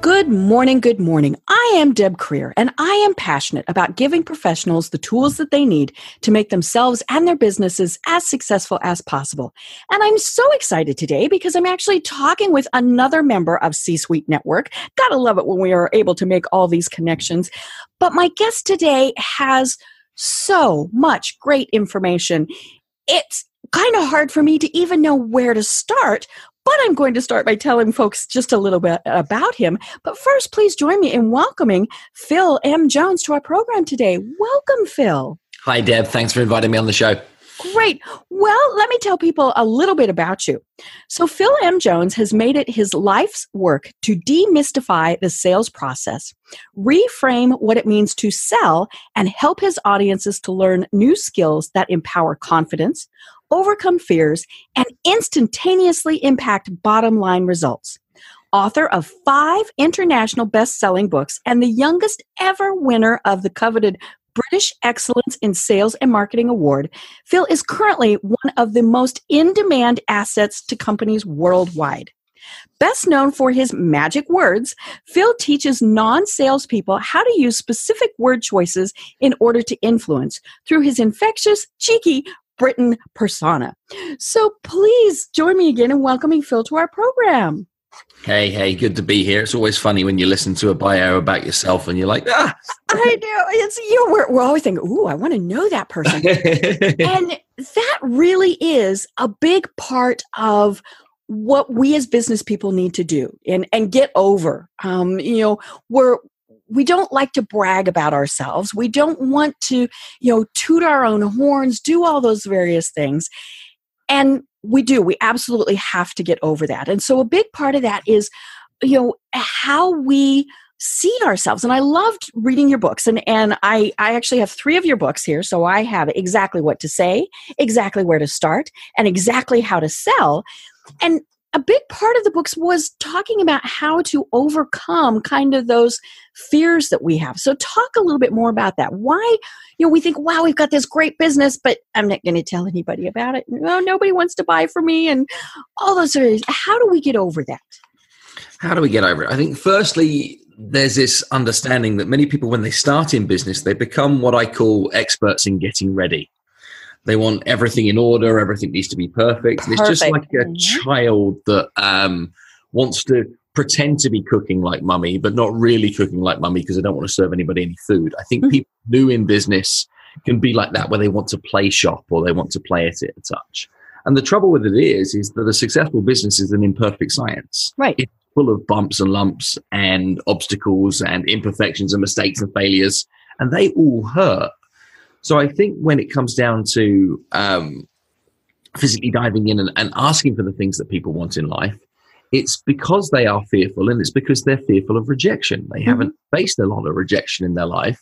Good morning, good morning. I am Deb Krier, and I am passionate about giving professionals the tools that they need to make themselves and their businesses as successful as possible. And I'm so excited today because I'm actually talking with another member of C Suite Network. Gotta love it when we are able to make all these connections. But my guest today has so much great information. It's kind of hard for me to even know where to start but I'm going to start by telling folks just a little bit about him. But first, please join me in welcoming Phil M. Jones to our program today. Welcome, Phil. Hi, Deb. Thanks for inviting me on the show. Great. Well, let me tell people a little bit about you. So, Phil M. Jones has made it his life's work to demystify the sales process, reframe what it means to sell, and help his audiences to learn new skills that empower confidence, overcome fears, and instantaneously impact bottom line results. Author of five international best selling books and the youngest ever winner of the coveted British Excellence in Sales and Marketing Award, Phil is currently one of the most in demand assets to companies worldwide. Best known for his magic words, Phil teaches non salespeople how to use specific word choices in order to influence through his infectious, cheeky, Britain persona. So please join me again in welcoming Phil to our program. Hey, hey, good to be here. It's always funny when you listen to a bio about yourself and you're like, ah. I know. It's you. Know, we're, we're always thinking, ooh, I want to know that person. and that really is a big part of what we as business people need to do and, and get over. Um, you know, we're, we don't like to brag about ourselves. We don't want to, you know, toot our own horns, do all those various things. And we do. We absolutely have to get over that. And so a big part of that is, you know, how we see ourselves. And I loved reading your books. And, and I, I actually have three of your books here. So I have exactly what to say, exactly where to start, and exactly how to sell. And a big part of the books was talking about how to overcome kind of those fears that we have. So talk a little bit more about that. Why, you know, we think, wow, we've got this great business, but I'm not going to tell anybody about it. Oh, nobody wants to buy from me and all those of how do we get over that? How do we get over it? I think firstly, there's this understanding that many people when they start in business, they become what I call experts in getting ready. They want everything in order. Everything needs to be perfect. perfect. It's just like a mm-hmm. child that um, wants to pretend to be cooking like mummy, but not really cooking like mummy because they don't want to serve anybody any food. I think mm-hmm. people new in business can be like that where they want to play shop or they want to play it at a touch. And the trouble with it is, is that a successful business is an imperfect science. Right. It's full of bumps and lumps and obstacles and imperfections and mistakes and failures, and they all hurt. So I think when it comes down to um, physically diving in and, and asking for the things that people want in life, it's because they are fearful and it's because they're fearful of rejection. They mm-hmm. haven't faced a lot of rejection in their life,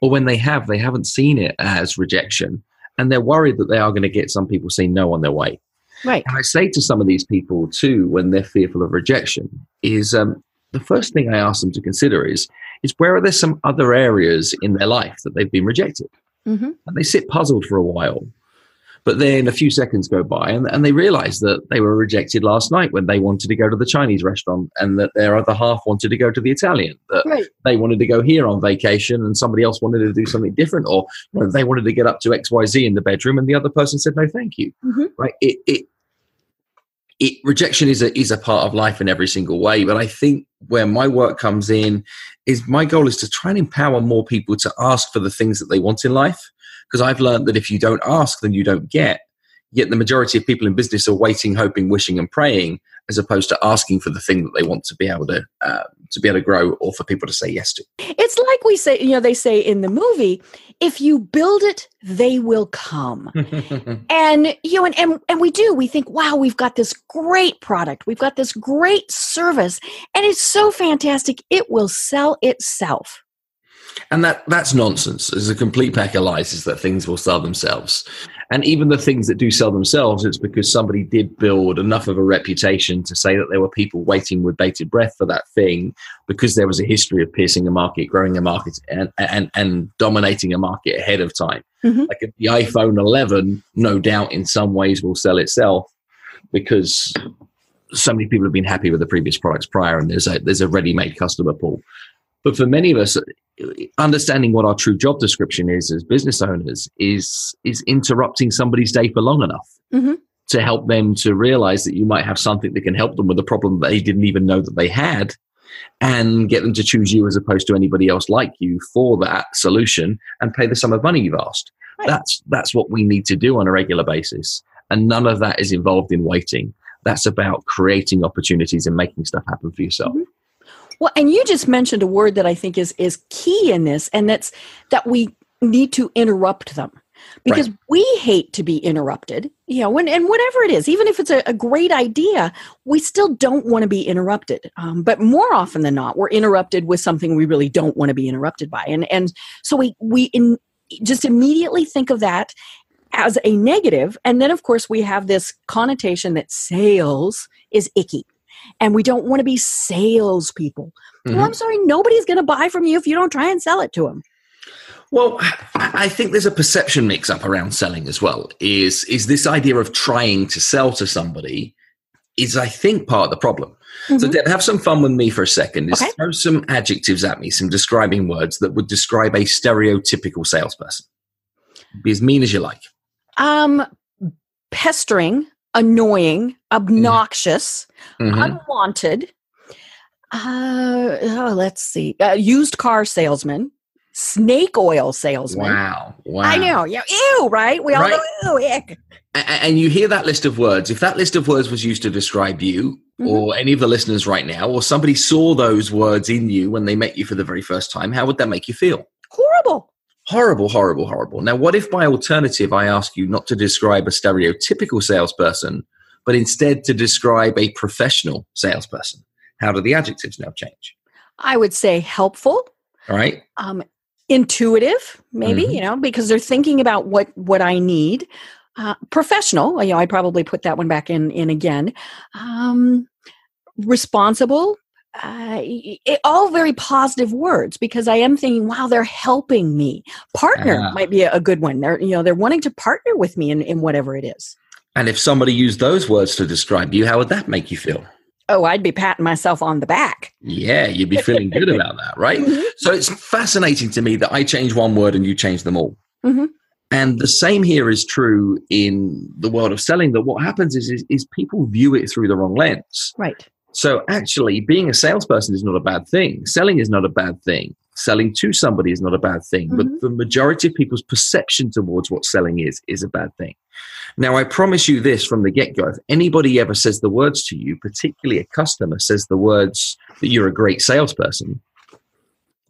or when they have, they haven't seen it as rejection. And they're worried that they are going to get some people saying no on their way. Right. And I say to some of these people too, when they're fearful of rejection, is um, the first thing I ask them to consider is is where are there some other areas in their life that they've been rejected? Mm-hmm. And they sit puzzled for a while. But then a few seconds go by and, and they realize that they were rejected last night when they wanted to go to the Chinese restaurant and that their other half wanted to go to the Italian. That right. they wanted to go here on vacation and somebody else wanted to do something different or you know, they wanted to get up to XYZ in the bedroom and the other person said, no, thank you. Mm-hmm. Right. It, it, it, rejection is a is a part of life in every single way. But I think where my work comes in is my goal is to try and empower more people to ask for the things that they want in life. Because I've learned that if you don't ask, then you don't get. Yet the majority of people in business are waiting, hoping, wishing, and praying, as opposed to asking for the thing that they want to be able to uh, to be able to grow, or for people to say yes to. It's like we say, you know, they say in the movie, if you build it, they will come. and you know, and, and and we do. We think, wow, we've got this great product, we've got this great service, and it's so fantastic. It will sell itself. And that that's nonsense. It's a complete pack of lies is that things will sell themselves. And even the things that do sell themselves, it's because somebody did build enough of a reputation to say that there were people waiting with bated breath for that thing because there was a history of piercing a market, growing a market, and, and, and dominating a market ahead of time. Mm-hmm. Like the iPhone 11, no doubt in some ways will sell itself because so many people have been happy with the previous products prior and there's a, there's a ready-made customer pool. But for many of us, understanding what our true job description is as business owners is is interrupting somebody's day for long enough mm-hmm. to help them to realize that you might have something that can help them with a problem that they didn't even know that they had and get them to choose you as opposed to anybody else like you for that solution and pay the sum of money you've asked right. that's that's what we need to do on a regular basis and none of that is involved in waiting that's about creating opportunities and making stuff happen for yourself mm-hmm. Well, and you just mentioned a word that I think is is key in this, and that's that we need to interrupt them. Because right. we hate to be interrupted you know when, and whatever it is even if it's a, a great idea we still don't want to be interrupted. Um, but more often than not we're interrupted with something we really don't want to be interrupted by. And and so we we in, just immediately think of that as a negative. And then of course we have this connotation that sales is icky and we don't want to be salespeople. Mm-hmm. Well, I'm sorry, nobody's going to buy from you if you don't try and sell it to them. Well, I think there's a perception mix up around selling as well. Is is this idea of trying to sell to somebody is I think part of the problem. Mm-hmm. So Deb, have some fun with me for a second. Okay. throw some adjectives at me, some describing words that would describe a stereotypical salesperson. Be as mean as you like. Um pestering, annoying, mm-hmm. obnoxious, mm-hmm. unwanted. Uh, oh, let's see. Uh, used car salesman, snake oil salesman. Wow. Wow. I know. Yeah. Ew, right? We all right. go, ew, ick. And you hear that list of words. If that list of words was used to describe you mm-hmm. or any of the listeners right now, or somebody saw those words in you when they met you for the very first time, how would that make you feel? Horrible. Horrible, horrible, horrible. Now, what if by alternative I ask you not to describe a stereotypical salesperson, but instead to describe a professional salesperson? How do the adjectives now change? I would say helpful. All right. Um, intuitive, maybe, mm-hmm. you know, because they're thinking about what what I need. Uh, professional, you know, I probably put that one back in in again. Um, responsible, uh, it, all very positive words because I am thinking, wow, they're helping me. Partner uh, might be a, a, good one. They're you know they're wanting to partner with me in, in whatever it is. And if somebody used those words to describe you, how would that make you feel? Oh, I'd be patting myself on the back. Yeah, you'd be feeling good about that, right? Mm-hmm. So it's fascinating to me that I change one word and you change them all. Mm-hmm. And the same here is true in the world of selling. That what happens is, is, is people view it through the wrong lens. Right. So actually, being a salesperson is not a bad thing. Selling is not a bad thing. Selling to somebody is not a bad thing. Mm-hmm. But the majority of people's perception towards what selling is is a bad thing. Now, I promise you this from the get go. If anybody ever says the words to you, particularly a customer says the words that you're a great salesperson,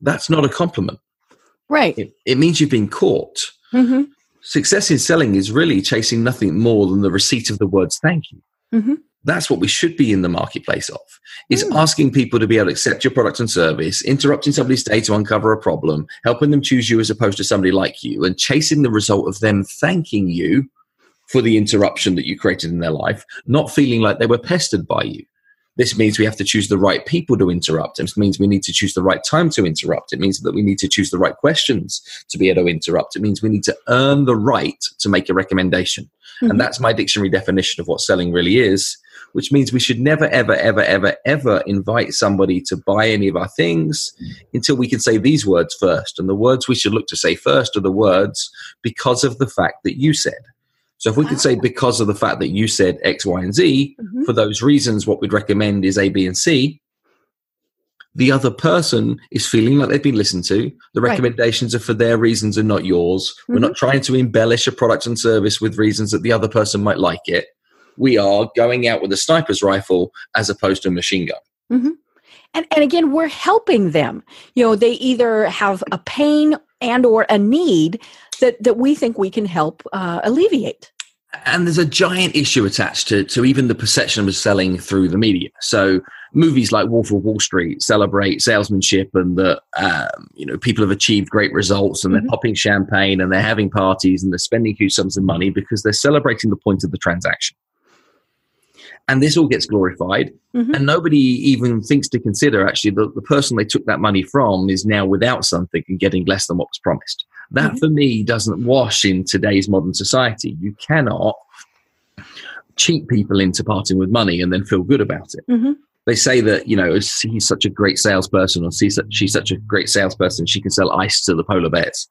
that's not a compliment. Right. It, it means you've been caught. Mm-hmm. Success in selling is really chasing nothing more than the receipt of the words thank you. Mm-hmm. That's what we should be in the marketplace of. Is mm. asking people to be able to accept your product and service, interrupting somebody's day to uncover a problem, helping them choose you as opposed to somebody like you, and chasing the result of them thanking you for the interruption that you created in their life, not feeling like they were pestered by you. This means we have to choose the right people to interrupt. It means we need to choose the right time to interrupt. It means that we need to choose the right questions to be able to interrupt. It means we need to earn the right to make a recommendation. Mm-hmm. And that's my dictionary definition of what selling really is, which means we should never, ever, ever, ever, ever invite somebody to buy any of our things until we can say these words first. And the words we should look to say first are the words because of the fact that you said. So if we could say ah. because of the fact that you said X, Y, and Z, mm-hmm. for those reasons, what we'd recommend is A, B, and C. The other person is feeling like they've been listened to. The recommendations right. are for their reasons and not yours. Mm-hmm. We're not mm-hmm. trying to embellish a product and service with reasons that the other person might like it. We are going out with a sniper's rifle as opposed to a machine gun. Mm-hmm. And, and again, we're helping them. You know, they either have a pain and or a need that, that we think we can help uh, alleviate. and there's a giant issue attached to, to even the perception of selling through the media. So movies like Wolf of Wall Street celebrate salesmanship and that um, you know people have achieved great results and they're mm-hmm. popping champagne and they're having parties and they're spending huge sums of money because they're celebrating the point of the transaction. And this all gets glorified, mm-hmm. and nobody even thinks to consider actually the, the person they took that money from is now without something and getting less than what was promised. That mm-hmm. for me doesn't wash in today's modern society. You cannot cheat people into parting with money and then feel good about it. Mm-hmm. They say that, you know, he's such a great salesperson or she's such a great salesperson, she can sell ice to the polar bears.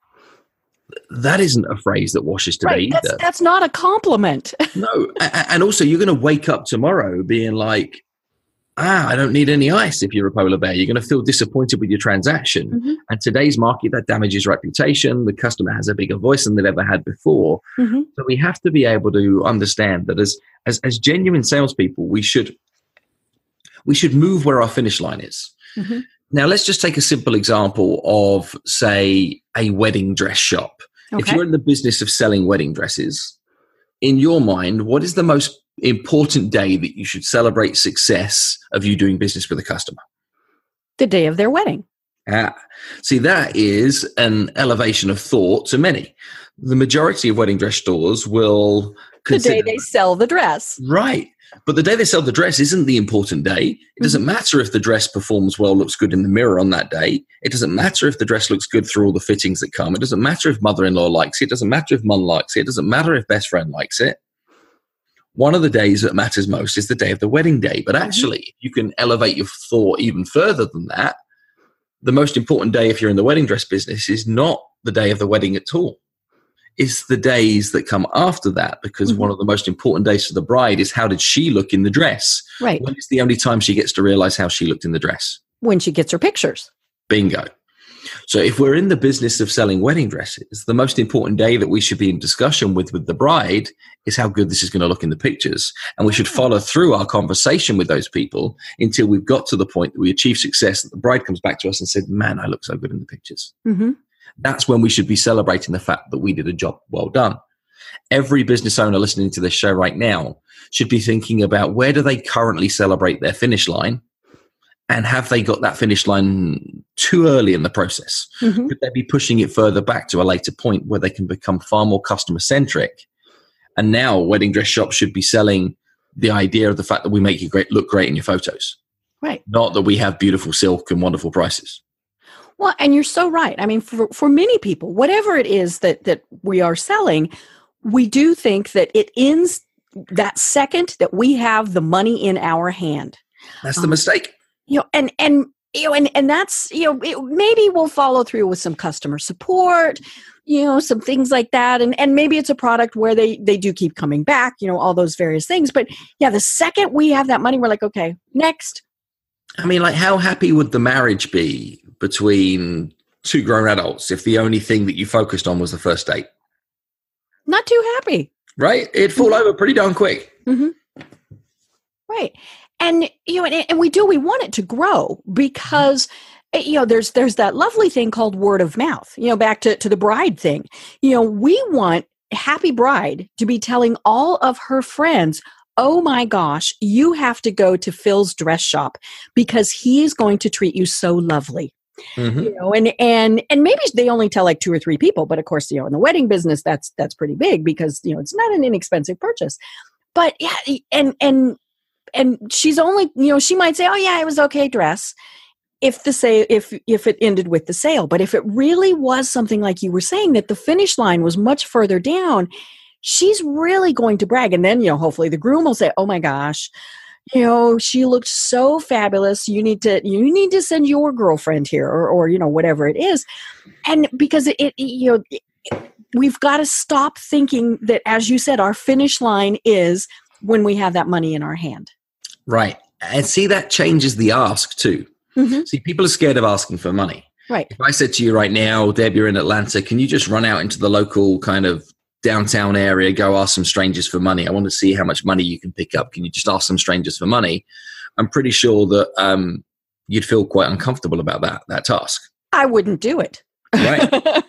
That isn't a phrase that washes today right. that's, that's, not a compliment. no. And also, you're going to wake up tomorrow being like, ah, I don't need any ice if you're a polar bear. You're going to feel disappointed with your transaction. Mm-hmm. And today's market, that damages reputation. The customer has a bigger voice than they've ever had before. Mm-hmm. So we have to be able to understand that as, as, as genuine salespeople, we should, we should move where our finish line is. Mm-hmm. Now, let's just take a simple example of, say, a wedding dress shop. Okay. If you're in the business of selling wedding dresses, in your mind, what is the most important day that you should celebrate success of you doing business with a customer? The day of their wedding. Ah, see, that is an elevation of thought to many. The majority of wedding dress stores will. The day they sell the dress. Right. But the day they sell the dress isn't the important day. It doesn't mm-hmm. matter if the dress performs well, looks good in the mirror on that day. It doesn't matter if the dress looks good through all the fittings that come. It doesn't matter if mother in law likes it. It doesn't matter if mum likes it. It doesn't matter if best friend likes it one of the days that matters most is the day of the wedding day. But mm-hmm. actually, mm-hmm. you can elevate your thought even further than that. The most important day, if you're in the wedding dress business, is not the day of the wedding at all. It's the days that come after that because mm-hmm. one of the most important days for the bride is how did she look in the dress? Right. When is the only time she gets to realize how she looked in the dress? When she gets her pictures. Bingo. So if we're in the business of selling wedding dresses, the most important day that we should be in discussion with with the bride is how good this is going to look in the pictures. And we should follow through our conversation with those people until we've got to the point that we achieve success that the bride comes back to us and said, man, I look so good in the pictures. Mm-hmm. That's when we should be celebrating the fact that we did a job well done. Every business owner listening to this show right now should be thinking about where do they currently celebrate their finish line and have they got that finish line too early in the process? Mm-hmm. Could they be pushing it further back to a later point where they can become far more customer centric? And now wedding dress shops should be selling the idea of the fact that we make you great look great in your photos. Right. Not that we have beautiful silk and wonderful prices. Well, and you're so right. I mean, for, for many people, whatever it is that, that we are selling, we do think that it ends that second that we have the money in our hand. That's the um, mistake you know and and you know and and that's you know it, maybe we'll follow through with some customer support you know some things like that and and maybe it's a product where they they do keep coming back you know all those various things but yeah the second we have that money we're like okay next i mean like how happy would the marriage be between two grown adults if the only thing that you focused on was the first date. Not too happy. Right? It'd fall mm-hmm. over pretty darn quick. Mm-hmm. right. And you know and, and we do we want it to grow because eh, you know there's there's that lovely thing called word of mouth you know back to, to the bride thing. You know we want happy bride to be telling all of her friends oh my gosh you have to go to phil's dress shop because he is going to treat you so lovely mm-hmm. you know and and and maybe they only tell like two or three people but of course you know in the wedding business that's that's pretty big because you know it's not an inexpensive purchase. But yeah and and and she's only you know she might say oh yeah it was okay dress if the sale if if it ended with the sale. But if it really was something like you were saying that the finish line was much further down she's really going to brag. And then you know hopefully the groom will say oh my gosh you know she looked so fabulous you need to you need to send your girlfriend here or or you know whatever it is and because it, it you know it, we've got to stop thinking that as you said our finish line is when we have that money in our hand Right. And see, that changes the ask too. Mm-hmm. See, people are scared of asking for money. Right. If I said to you right now, Deb, you're in Atlanta, can you just run out into the local kind of downtown area, go ask some strangers for money? I want to see how much money you can pick up. Can you just ask some strangers for money? I'm pretty sure that um, you'd feel quite uncomfortable about that that task. I wouldn't do it. Right.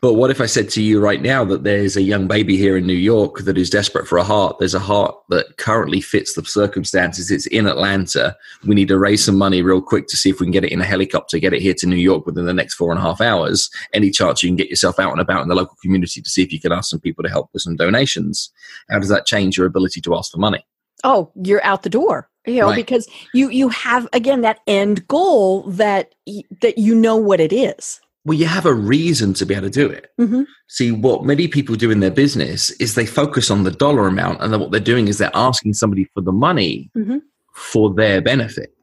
But what if I said to you right now that there's a young baby here in New York that is desperate for a heart? There's a heart that currently fits the circumstances. It's in Atlanta. We need to raise some money real quick to see if we can get it in a helicopter, get it here to New York within the next four and a half hours. Any chance you can get yourself out and about in the local community to see if you can ask some people to help with some donations? How does that change your ability to ask for money? Oh, you're out the door you know right. because you you have again that end goal that that you know what it is well, you have a reason to be able to do it. Mm-hmm. See, what many people do in their business is they focus on the dollar amount, and then what they're doing is they're asking somebody for the money mm-hmm. for their benefit.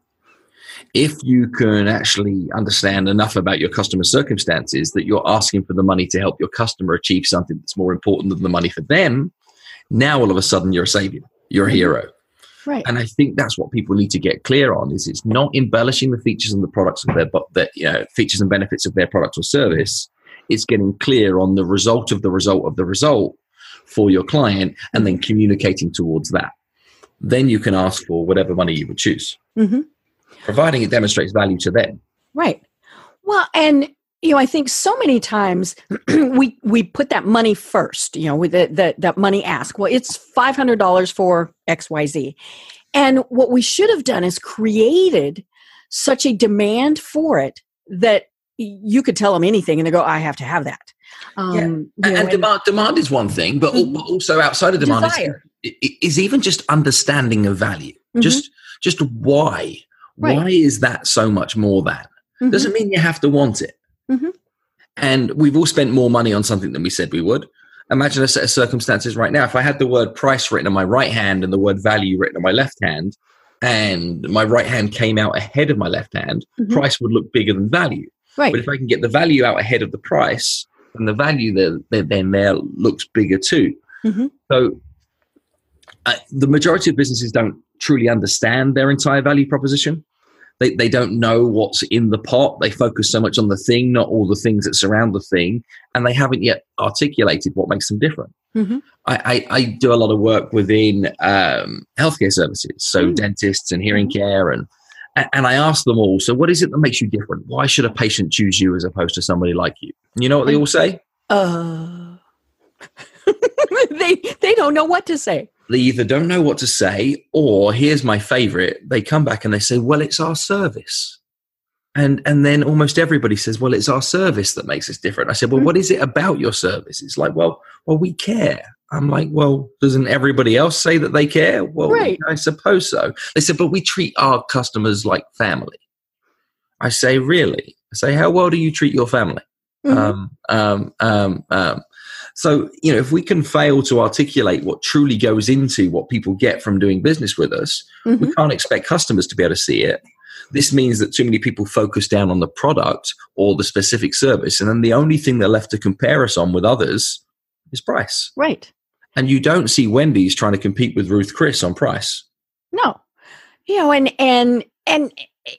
If you can actually understand enough about your customer circumstances that you're asking for the money to help your customer achieve something that's more important than the money for them, now all of a sudden you're a savior, you're a mm-hmm. hero. Right. And I think that's what people need to get clear on is it's not embellishing the features and the products of their but the you know, features and benefits of their product or service. It's getting clear on the result of the result of the result for your client and then communicating towards that. Then you can ask for whatever money you would choose. Mm-hmm. Providing it demonstrates value to them. Right. Well, and you know, I think so many times we we put that money first. You know, with the, the that money ask. Well, it's five hundred dollars for X Y Z, and what we should have done is created such a demand for it that you could tell them anything, and they go, "I have to have that." Um, yeah. and, know, and, demand demand is one thing, but mm-hmm. also outside of demand is, is, even just understanding of value. Mm-hmm. Just just why right. why is that so much more than? Mm-hmm. Doesn't mean you have to want it Mm-hmm. And we've all spent more money on something than we said we would. Imagine a set of circumstances right now. If I had the word price written on my right hand and the word value written on my left hand, and my right hand came out ahead of my left hand, mm-hmm. price would look bigger than value. Right. But if I can get the value out ahead of the price, and the value there, then there looks bigger too. Mm-hmm. So uh, the majority of businesses don't truly understand their entire value proposition they, they don't know what's in the pot. They focus so much on the thing, not all the things that surround the thing, and they haven't yet articulated what makes them different. Mm-hmm. I, I, I, do a lot of work within um, healthcare services, so mm. dentists and hearing mm-hmm. care, and and I ask them all, so what is it that makes you different? Why should a patient choose you as opposed to somebody like you? And you know what they all say? Uh, they they don't know what to say they either don't know what to say or here's my favorite. They come back and they say well it's our service. And and then almost everybody says well it's our service that makes us different. I said well what is it about your service? It's like well well we care. I'm like well doesn't everybody else say that they care? Well right. i suppose so. They said but we treat our customers like family. I say really? I say how well do you treat your family? Mm-hmm. um, um, um, um, so, you know, if we can fail to articulate what truly goes into what people get from doing business with us, mm-hmm. we can't expect customers to be able to see it. This means that too many people focus down on the product or the specific service. And then the only thing they're left to compare us on with others is price. Right. And you don't see Wendy's trying to compete with Ruth Chris on price. No. You know, and and and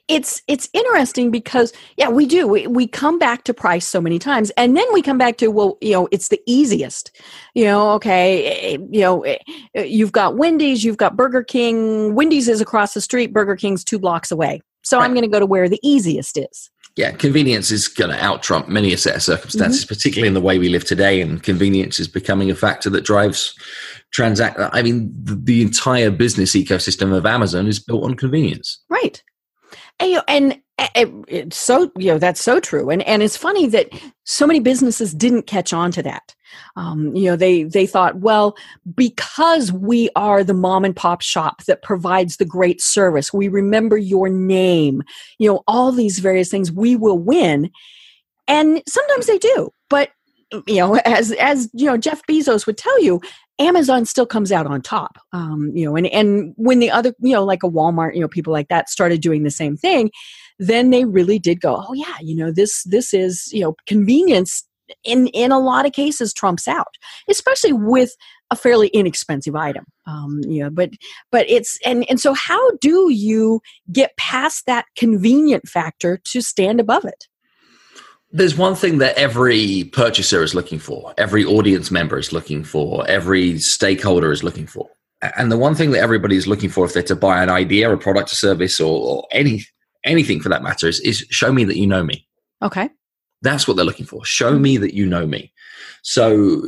it's it's interesting because yeah we do. We, we come back to price so many times and then we come back to well you know it's the easiest. You know okay eh, eh, you know eh, you've got wendy's you've got burger king. Wendy's is across the street. Burger king's two blocks away. So right. i'm going to go to where the easiest is. Yeah convenience is going to out trump many a set of circumstances mm-hmm. particularly in the way we live today and convenience is becoming a factor that drives transact i mean the, the entire business ecosystem of amazon is built on convenience. Right and, and it, it's so you know that's so true. And and it's funny that so many businesses didn't catch on to that. Um, you know they they thought well because we are the mom and pop shop that provides the great service we remember your name you know all these various things we will win. And sometimes they do. But you know as as you know jeff bezos would tell you Amazon still comes out on top. Um, you know, and and when the other, you know, like a Walmart, you know, people like that started doing the same thing, then they really did go, oh yeah, you know, this this is you know convenience in in a lot of cases trumps out, especially with a fairly inexpensive item. Um, you know, but but it's and and so how do you get past that convenient factor to stand above it? There's one thing that every purchaser is looking for, every audience member is looking for, every stakeholder is looking for. And the one thing that everybody is looking for if they're to buy an idea, a product, a service, or, or any anything for that matter is, is show me that you know me. Okay. That's what they're looking for. Show me that you know me. So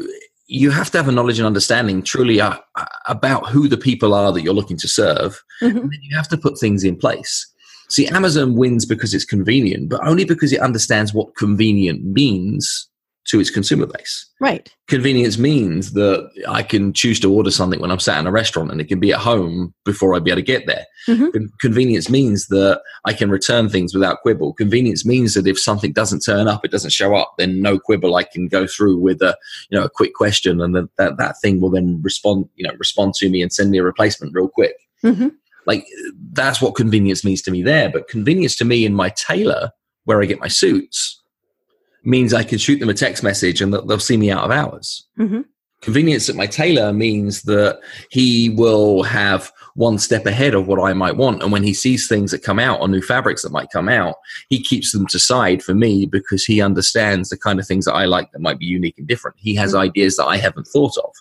you have to have a knowledge and understanding truly uh, uh, about who the people are that you're looking to serve. Mm-hmm. And then you have to put things in place. See, Amazon wins because it's convenient, but only because it understands what convenient means to its consumer base. Right. Convenience means that I can choose to order something when I'm sat in a restaurant and it can be at home before I'd be able to get there. Mm-hmm. Convenience means that I can return things without quibble. Convenience means that if something doesn't turn up, it doesn't show up, then no quibble. I can go through with a you know a quick question, and then that that thing will then respond you know respond to me and send me a replacement real quick. Mm-hmm. Like that's what convenience means to me there. But convenience to me in my tailor, where I get my suits, means I can shoot them a text message and they'll see me out of hours. Mm-hmm. Convenience at my tailor means that he will have one step ahead of what I might want. And when he sees things that come out or new fabrics that might come out, he keeps them to side for me because he understands the kind of things that I like that might be unique and different. He has mm-hmm. ideas that I haven't thought of.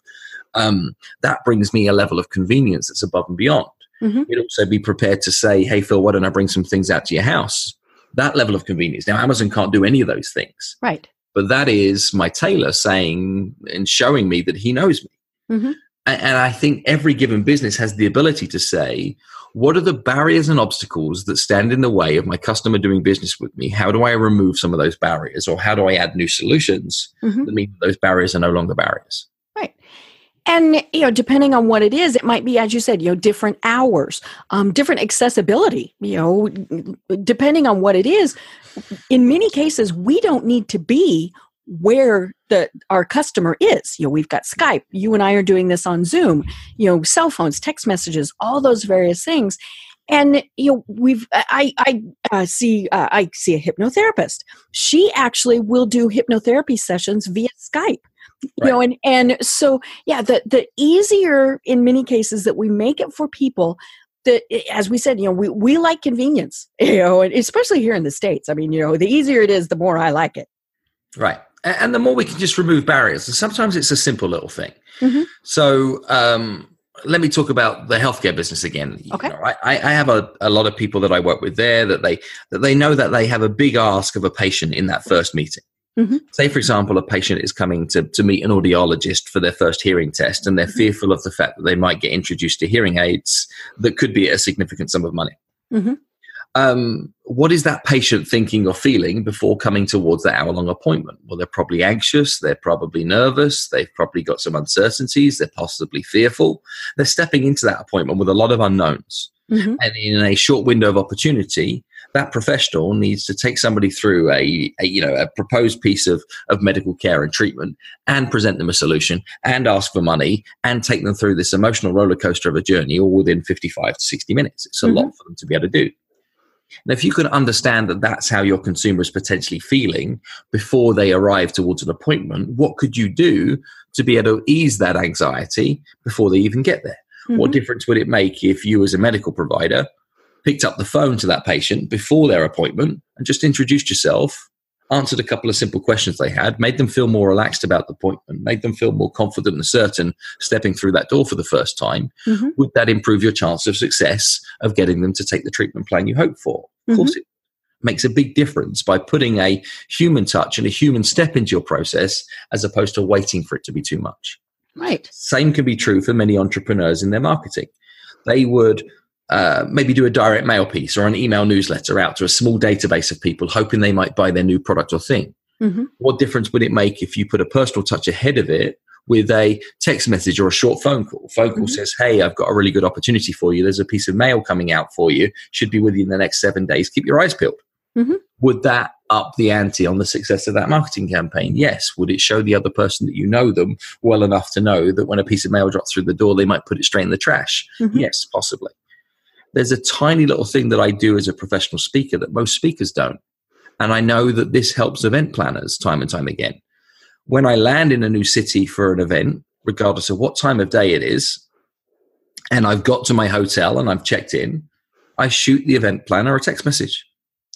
Um, that brings me a level of convenience that's above and beyond. Mm-hmm. He'd also be prepared to say, Hey, Phil, why don't I bring some things out to your house? that level of convenience. Now, Amazon can't do any of those things. Right. But that is my tailor saying and showing me that he knows me. Mm-hmm. And I think every given business has the ability to say, what are the barriers and obstacles that stand in the way of my customer doing business with me? How do I remove some of those barriers? Or how do I add new solutions mm-hmm. that mean those barriers are no longer barriers? And you know depending on what it is it might be as you said you know different hours um, different accessibility you know depending on what it is. In many cases we don't need to be where the our customer is. You know we've got skype. You and i are doing this on zoom. You know cell phones text messages all those various things. And you know we've i i uh, see uh, i see a hypnotherapist. She actually will do hypnotherapy sessions via skype you right. know and and so yeah the the easier in many cases that we make it for people that as we said you know we, we like convenience you know especially here in the states i mean you know the easier it is the more i like it right and the more we can just remove barriers and sometimes it's a simple little thing mm-hmm. so um, let me talk about the healthcare business again. Okay. You know, I, I, have a, a lot of people that I work with there that they that they know that they have a big ask of a patient in that first meeting. Mm-hmm. Say, for example, a patient is coming to, to meet an audiologist for their first hearing test, and they're mm-hmm. fearful of the fact that they might get introduced to hearing aids that could be a significant sum of money. Mm-hmm. Um, what is that patient thinking or feeling before coming towards that hour long appointment? Well, they're probably anxious, they're probably nervous, they've probably got some uncertainties, they're possibly fearful. They're stepping into that appointment with a lot of unknowns. Mm-hmm. And in a short window of opportunity, that professional needs to take somebody through a, a, you know a proposed piece of, of medical care and treatment and present them a solution and ask for money and take them through this emotional roller coaster of a journey all within 55 to 60 minutes it's a mm-hmm. lot for them to be able to do and if you can understand that that's how your consumer is potentially feeling before they arrive towards an appointment what could you do to be able to ease that anxiety before they even get there mm-hmm. what difference would it make if you as a medical provider picked up the phone to that patient before their appointment and just introduced yourself, answered a couple of simple questions they had, made them feel more relaxed about the appointment, made them feel more confident and certain stepping through that door for the first time, mm-hmm. would that improve your chance of success of getting them to take the treatment plan you hope for? Of mm-hmm. course, it makes a big difference by putting a human touch and a human step into your process as opposed to waiting for it to be too much. Right. Same can be true for many entrepreneurs in their marketing. They would uh, maybe do a direct mail piece or an email newsletter out to a small database of people, hoping they might buy their new product or thing. Mm-hmm. What difference would it make if you put a personal touch ahead of it with a text message or a short phone call? Phone call mm-hmm. says, Hey, I've got a really good opportunity for you. There's a piece of mail coming out for you. Should be with you in the next seven days. Keep your eyes peeled. Mm-hmm. Would that up the ante on the success of that marketing campaign? Yes. Would it show the other person that you know them well enough to know that when a piece of mail drops through the door, they might put it straight in the trash? Mm-hmm. Yes, possibly there's a tiny little thing that I do as a professional speaker that most speakers don't. And I know that this helps event planners time and time again. When I land in a new city for an event, regardless of what time of day it is, and I've got to my hotel and I've checked in, I shoot the event planner a text message.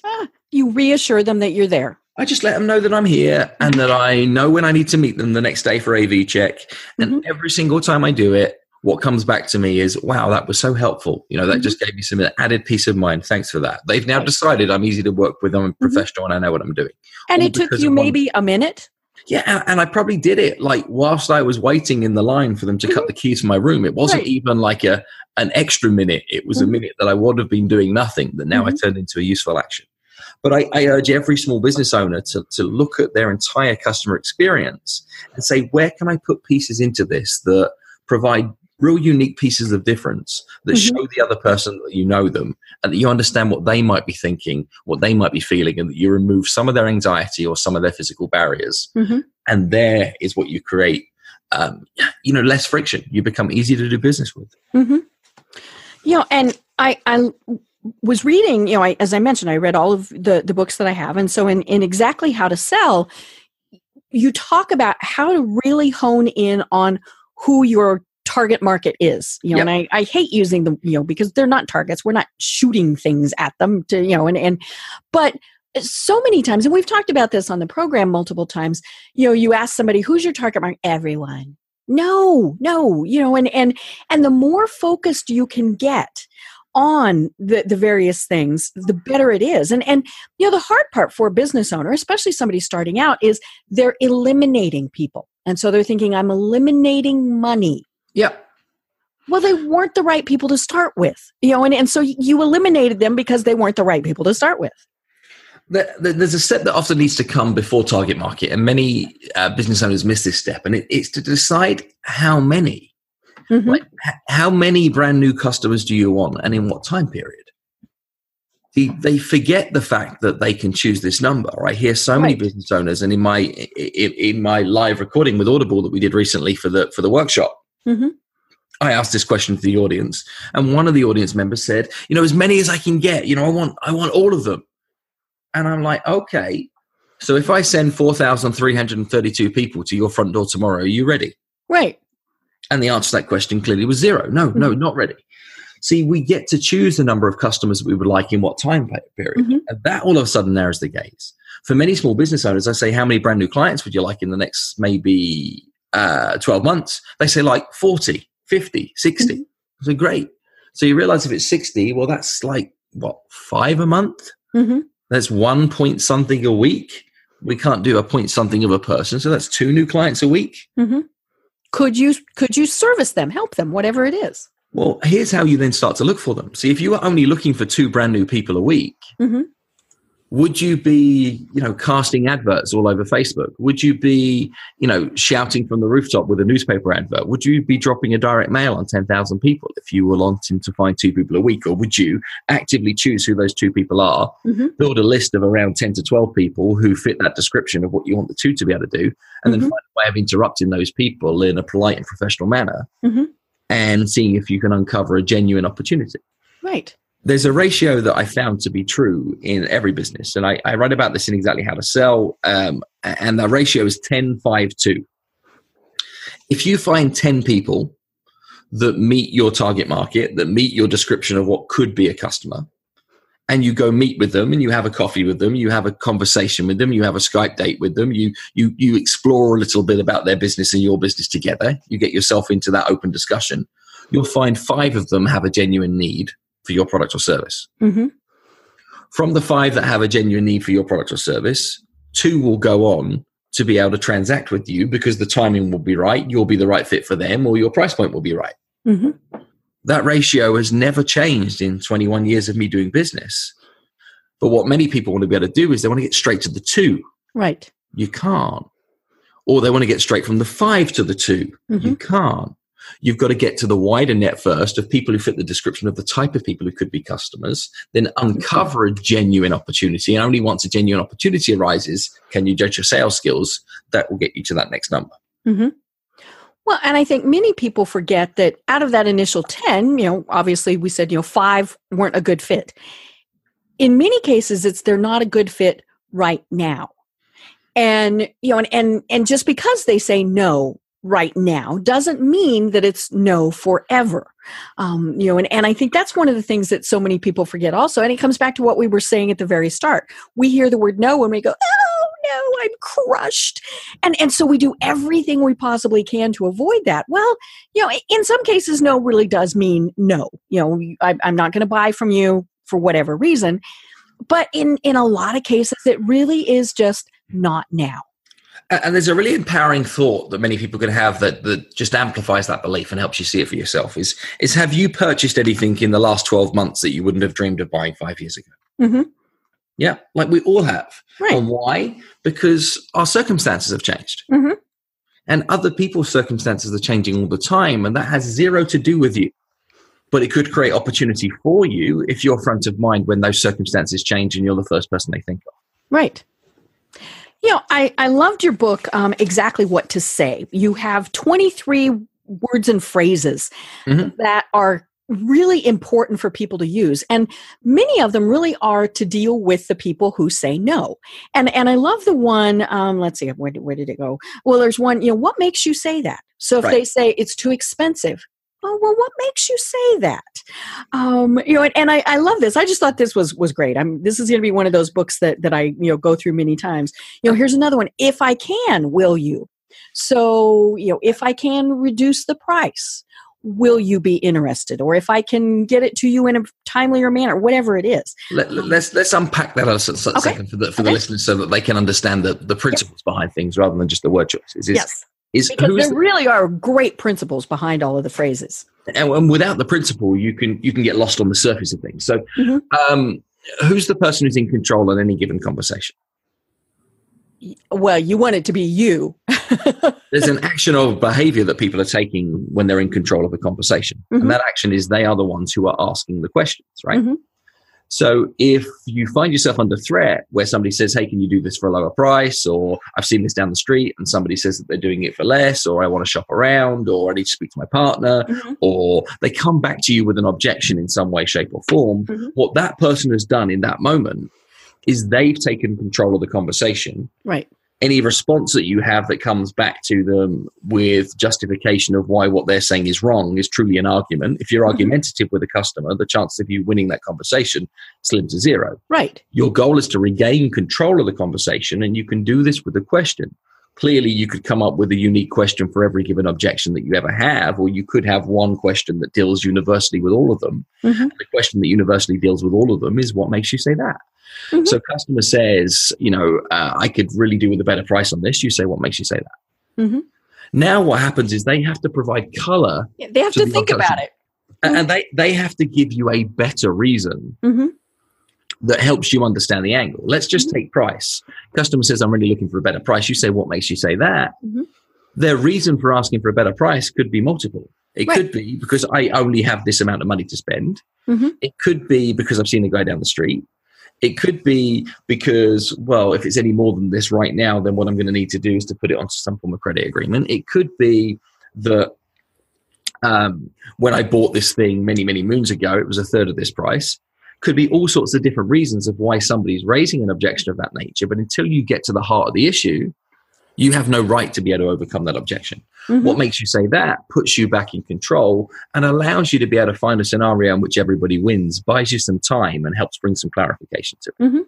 Ah, you reassure them that you're there. I just let them know that I'm here and that I know when I need to meet them the next day for AV check. And mm-hmm. every single time I do it, what comes back to me is, wow, that was so helpful. You know, that mm-hmm. just gave me some added peace of mind. Thanks for that. They've now decided I'm easy to work with. I'm a mm-hmm. professional and I know what I'm doing. And All it took you maybe one, a minute? Yeah, and I probably did it like whilst I was waiting in the line for them to mm-hmm. cut the keys to my room. It wasn't right. even like a an extra minute. It was a mm-hmm. minute that I would have been doing nothing that now I mm-hmm. turned into a useful action. But I, I, urge every small business owner to, to look at their entire customer experience and say, where can I put pieces into this that provide real unique pieces of difference that mm-hmm. show the other person that you know them and that you understand what they might be thinking, what they might be feeling, and that you remove some of their anxiety or some of their physical barriers. Mm-hmm. And there is what you create, um, you know, less friction. You become easy to do business with. Mm-hmm. You know, and I, I was reading, you know, I, as I mentioned, I read all of the, the books that I have. And so in, in exactly how to sell, you talk about how to really hone in on who your target market is you know yep. and I, I hate using them you know because they're not targets we're not shooting things at them to you know and and but so many times and we've talked about this on the program multiple times you know you ask somebody who's your target market everyone no no you know and and and the more focused you can get on the, the various things, the better it is. And and you know, the hard part for a business owner, especially somebody starting out, is they're eliminating people. And so they're thinking, I'm eliminating money. Yep. Well, they weren't the right people to start with. You know, and, and so you eliminated them because they weren't the right people to start with. There's a step that often needs to come before target market, and many uh, business owners miss this step, and it, it's to decide how many Mm-hmm. Like, how many brand new customers do you want and in what time period? They, they forget the fact that they can choose this number. I hear so many business owners, and in my in, in, my live recording with Audible that we did recently for the for the workshop, mm-hmm. I asked this question to the audience, and one of the audience members said, "You know, as many as I can get. You know, I want I want all of them." And I'm like, okay. So if I send four thousand three hundred and thirty-two people to your front door tomorrow, are you ready? Right. And the answer to that question clearly was zero. No, mm-hmm. no, not ready. See, we get to choose the number of customers that we would like in what time period. Mm-hmm. And that all of a sudden narrows the gaze. For many small business owners, I say, how many brand new clients would you like in the next maybe uh, 12 months? They say like 40, 50, 60. Mm-hmm. So great. So you realize if it's 60, well, that's like what, five a month? Mm-hmm. That's one point something a week. We can't do a point something of a person. So that's two new clients a week. Mm-hmm could you could you service them help them whatever it is well here's how you then start to look for them see if you are only looking for two brand new people a week mm-hmm would you be you know casting adverts all over facebook would you be you know shouting from the rooftop with a newspaper advert would you be dropping a direct mail on 10,000 people if you were wanting to find two people a week or would you actively choose who those two people are mm-hmm. build a list of around 10 to 12 people who fit that description of what you want the two to be able to do and mm-hmm. then find a way of interrupting those people in a polite and professional manner mm-hmm. and seeing if you can uncover a genuine opportunity right there's a ratio that I found to be true in every business. And I, I write about this in exactly how to sell. Um, and the ratio is 10, 5, 2. If you find 10 people that meet your target market, that meet your description of what could be a customer, and you go meet with them and you have a coffee with them, you have a conversation with them, you have a Skype date with them, you you you explore a little bit about their business and your business together, you get yourself into that open discussion, you'll find five of them have a genuine need for your product or service. Mm-hmm. From the five that have a genuine need for your product or service, two will go on to be able to transact with you because the timing will be right, you'll be the right fit for them, or your price point will be right. Mm-hmm. That ratio has never changed in 21 years of me doing business. But what many people want to be able to do is they want to get straight to the two. Right. You can't. Or they want to get straight from the five to the 2 mm-hmm. You can't. You've got to get to the wider net first of people who fit the description of the type of people who could be customers, then uncover a genuine opportunity. And only once a genuine opportunity arises can you judge your sales skills. That will get you to that next number. Mm-hmm. Well, and I think many people forget that out of that initial 10, you know, obviously we said, you know, five weren't a good fit. In many cases, it's they're not a good fit right now. And, you know, and, and, and just because they say no right now doesn't mean that it's no forever. Um, you know, and, and I think that's one of the things that so many people forget also. And it comes back to what we were saying at the very start. We hear the word no and we go, oh no, I'm crushed. And and so we do everything we possibly can to avoid that. Well, you know, in some cases, no really does mean no. You know, I, I'm not going to buy from you for whatever reason. But in in a lot of cases, it really is just not now. And there's a really empowering thought that many people can have that, that just amplifies that belief and helps you see it for yourself. Is is have you purchased anything in the last 12 months that you wouldn't have dreamed of buying five years ago? Mm-hmm. Yeah, like we all have. Right. And why? Because our circumstances have changed. Mm-hmm. And other people's circumstances are changing all the time. And that has zero to do with you. But it could create opportunity for you if you're front of mind when those circumstances change and you're the first person they think of. Right. You know, I, I loved your book, um, Exactly What to Say. You have 23 words and phrases Mhm. that are really important for people to use. And many of them really are to deal with the people who say no. And and I love the one, um, let's see, where, did- where did it go? Well, there's one, you know, what makes you say that? So if Right. they say it's too expensive, oh well what makes you say that? Um, you know and, and I, I love this. I just thought this was was great. I'm this is going to be one of those books that that i you know go through many times. You know here's another one if i can will you? So you know if i can reduce the price will you be interested? or if i can get it to you in a timelier manner whatever it is. Let, us let's, let's unpack that a Okay. second for the for the Okay. listeners so that they can understand the, the principles behind things rather than just the word choices. Yes is because there really are great principles behind all of the phrases and, and without the principle, you can you can get lost on the surface of things. So, Mhm. um, who's the person who's in control in any given conversation? well you want it to be you There's an action of behavior that people are taking when they're in control of a conversation, Mhm. and that action is they are the ones who are asking the questions, right? Mhm. So if you find yourself under threat where somebody says, Hey, can you do this for a lower price? Or I've seen this down the street and somebody says that they're doing it for less, or I want to shop around, or I need to speak to my partner, Mhm. or they come back to you with an objection in some way, shape, or form, Mhm. what that person has done in that moment is they've taken control of the conversation right any response that you have that comes back to them with justification of why what they're saying is wrong is truly an argument. If you're Mhm. argumentative with a customer, the chance of you winning that conversation slim to zero. right Your goal is to regain control of the conversation, and you can do this with a question. Clearly, you could come up with a unique question for every given objection that you ever have, or you could have one question that deals universally with all of them. Mhm. The question that universally deals with all of them is what makes you say that? Mhm. So, customer says, you know, uh, I could really do with a better price on this. You say, what makes you say that? Mhm. Now, what happens is they have to provide color, Yeah, they have To to think about it a- and they they have to give you a better reason hmm that helps you understand the angle. Let's just Mm-hmm. take price. Customer says, I'm really looking for a better price. You say, what makes you say that? Mhm. Their reason for asking for a better price could be multiple. It Right. could be because I only have this amount of money to spend. Mhm. It could be because I've seen a guy down the street. It could be because, well, if it's any more than this right now, then what I'm going to need to do is to put it onto some form of credit agreement. It could be that um, when I bought this thing many, many moons ago, it was a third of this price. Could be all sorts of different reasons of why somebody's raising an objection of that nature. But until you get to the heart of the issue, you have no right to be able to overcome that objection. Mhm. What makes you say that puts you back in control and allows you to be able to find a scenario in which everybody wins, buys you some time, and helps bring some clarification to it. Mhm.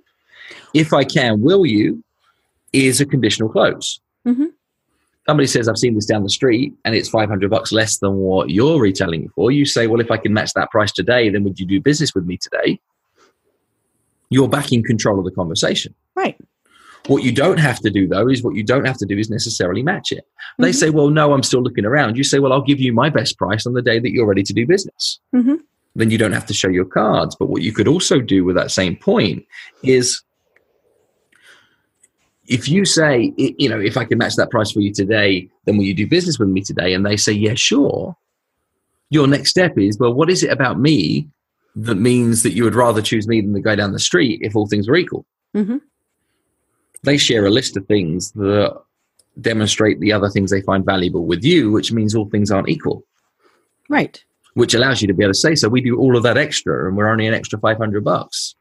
If I can, will you is a conditional close. Mhm. Somebody says, I've seen this down the street and it's 500 bucks less than what you're retailing it for. You say, Well, if I can match that price today, then would you do business with me today? You're back in control of the conversation. right What you don't have to do, though, is what you don't have to do is necessarily match it. They Mhm. say, Well, no, I'm still looking around. You say, Well, I'll give you my best price on the day that you're ready to do business. Mhm. Then you don't have to show your cards. But what you could also do with that same point is if you say, you know, if I can match that price for you today, then will you do business with me today? And they say, Yeah, sure. Your next step is, Well, what is it about me that means that you would rather choose me than the guy down the street if all things were equal? Mhm. They share a list of things that demonstrate the other things they find valuable with you, which means all things aren't equal, right which allows you to be able to say, so we do all of that extra and we're only an extra 500 bucks.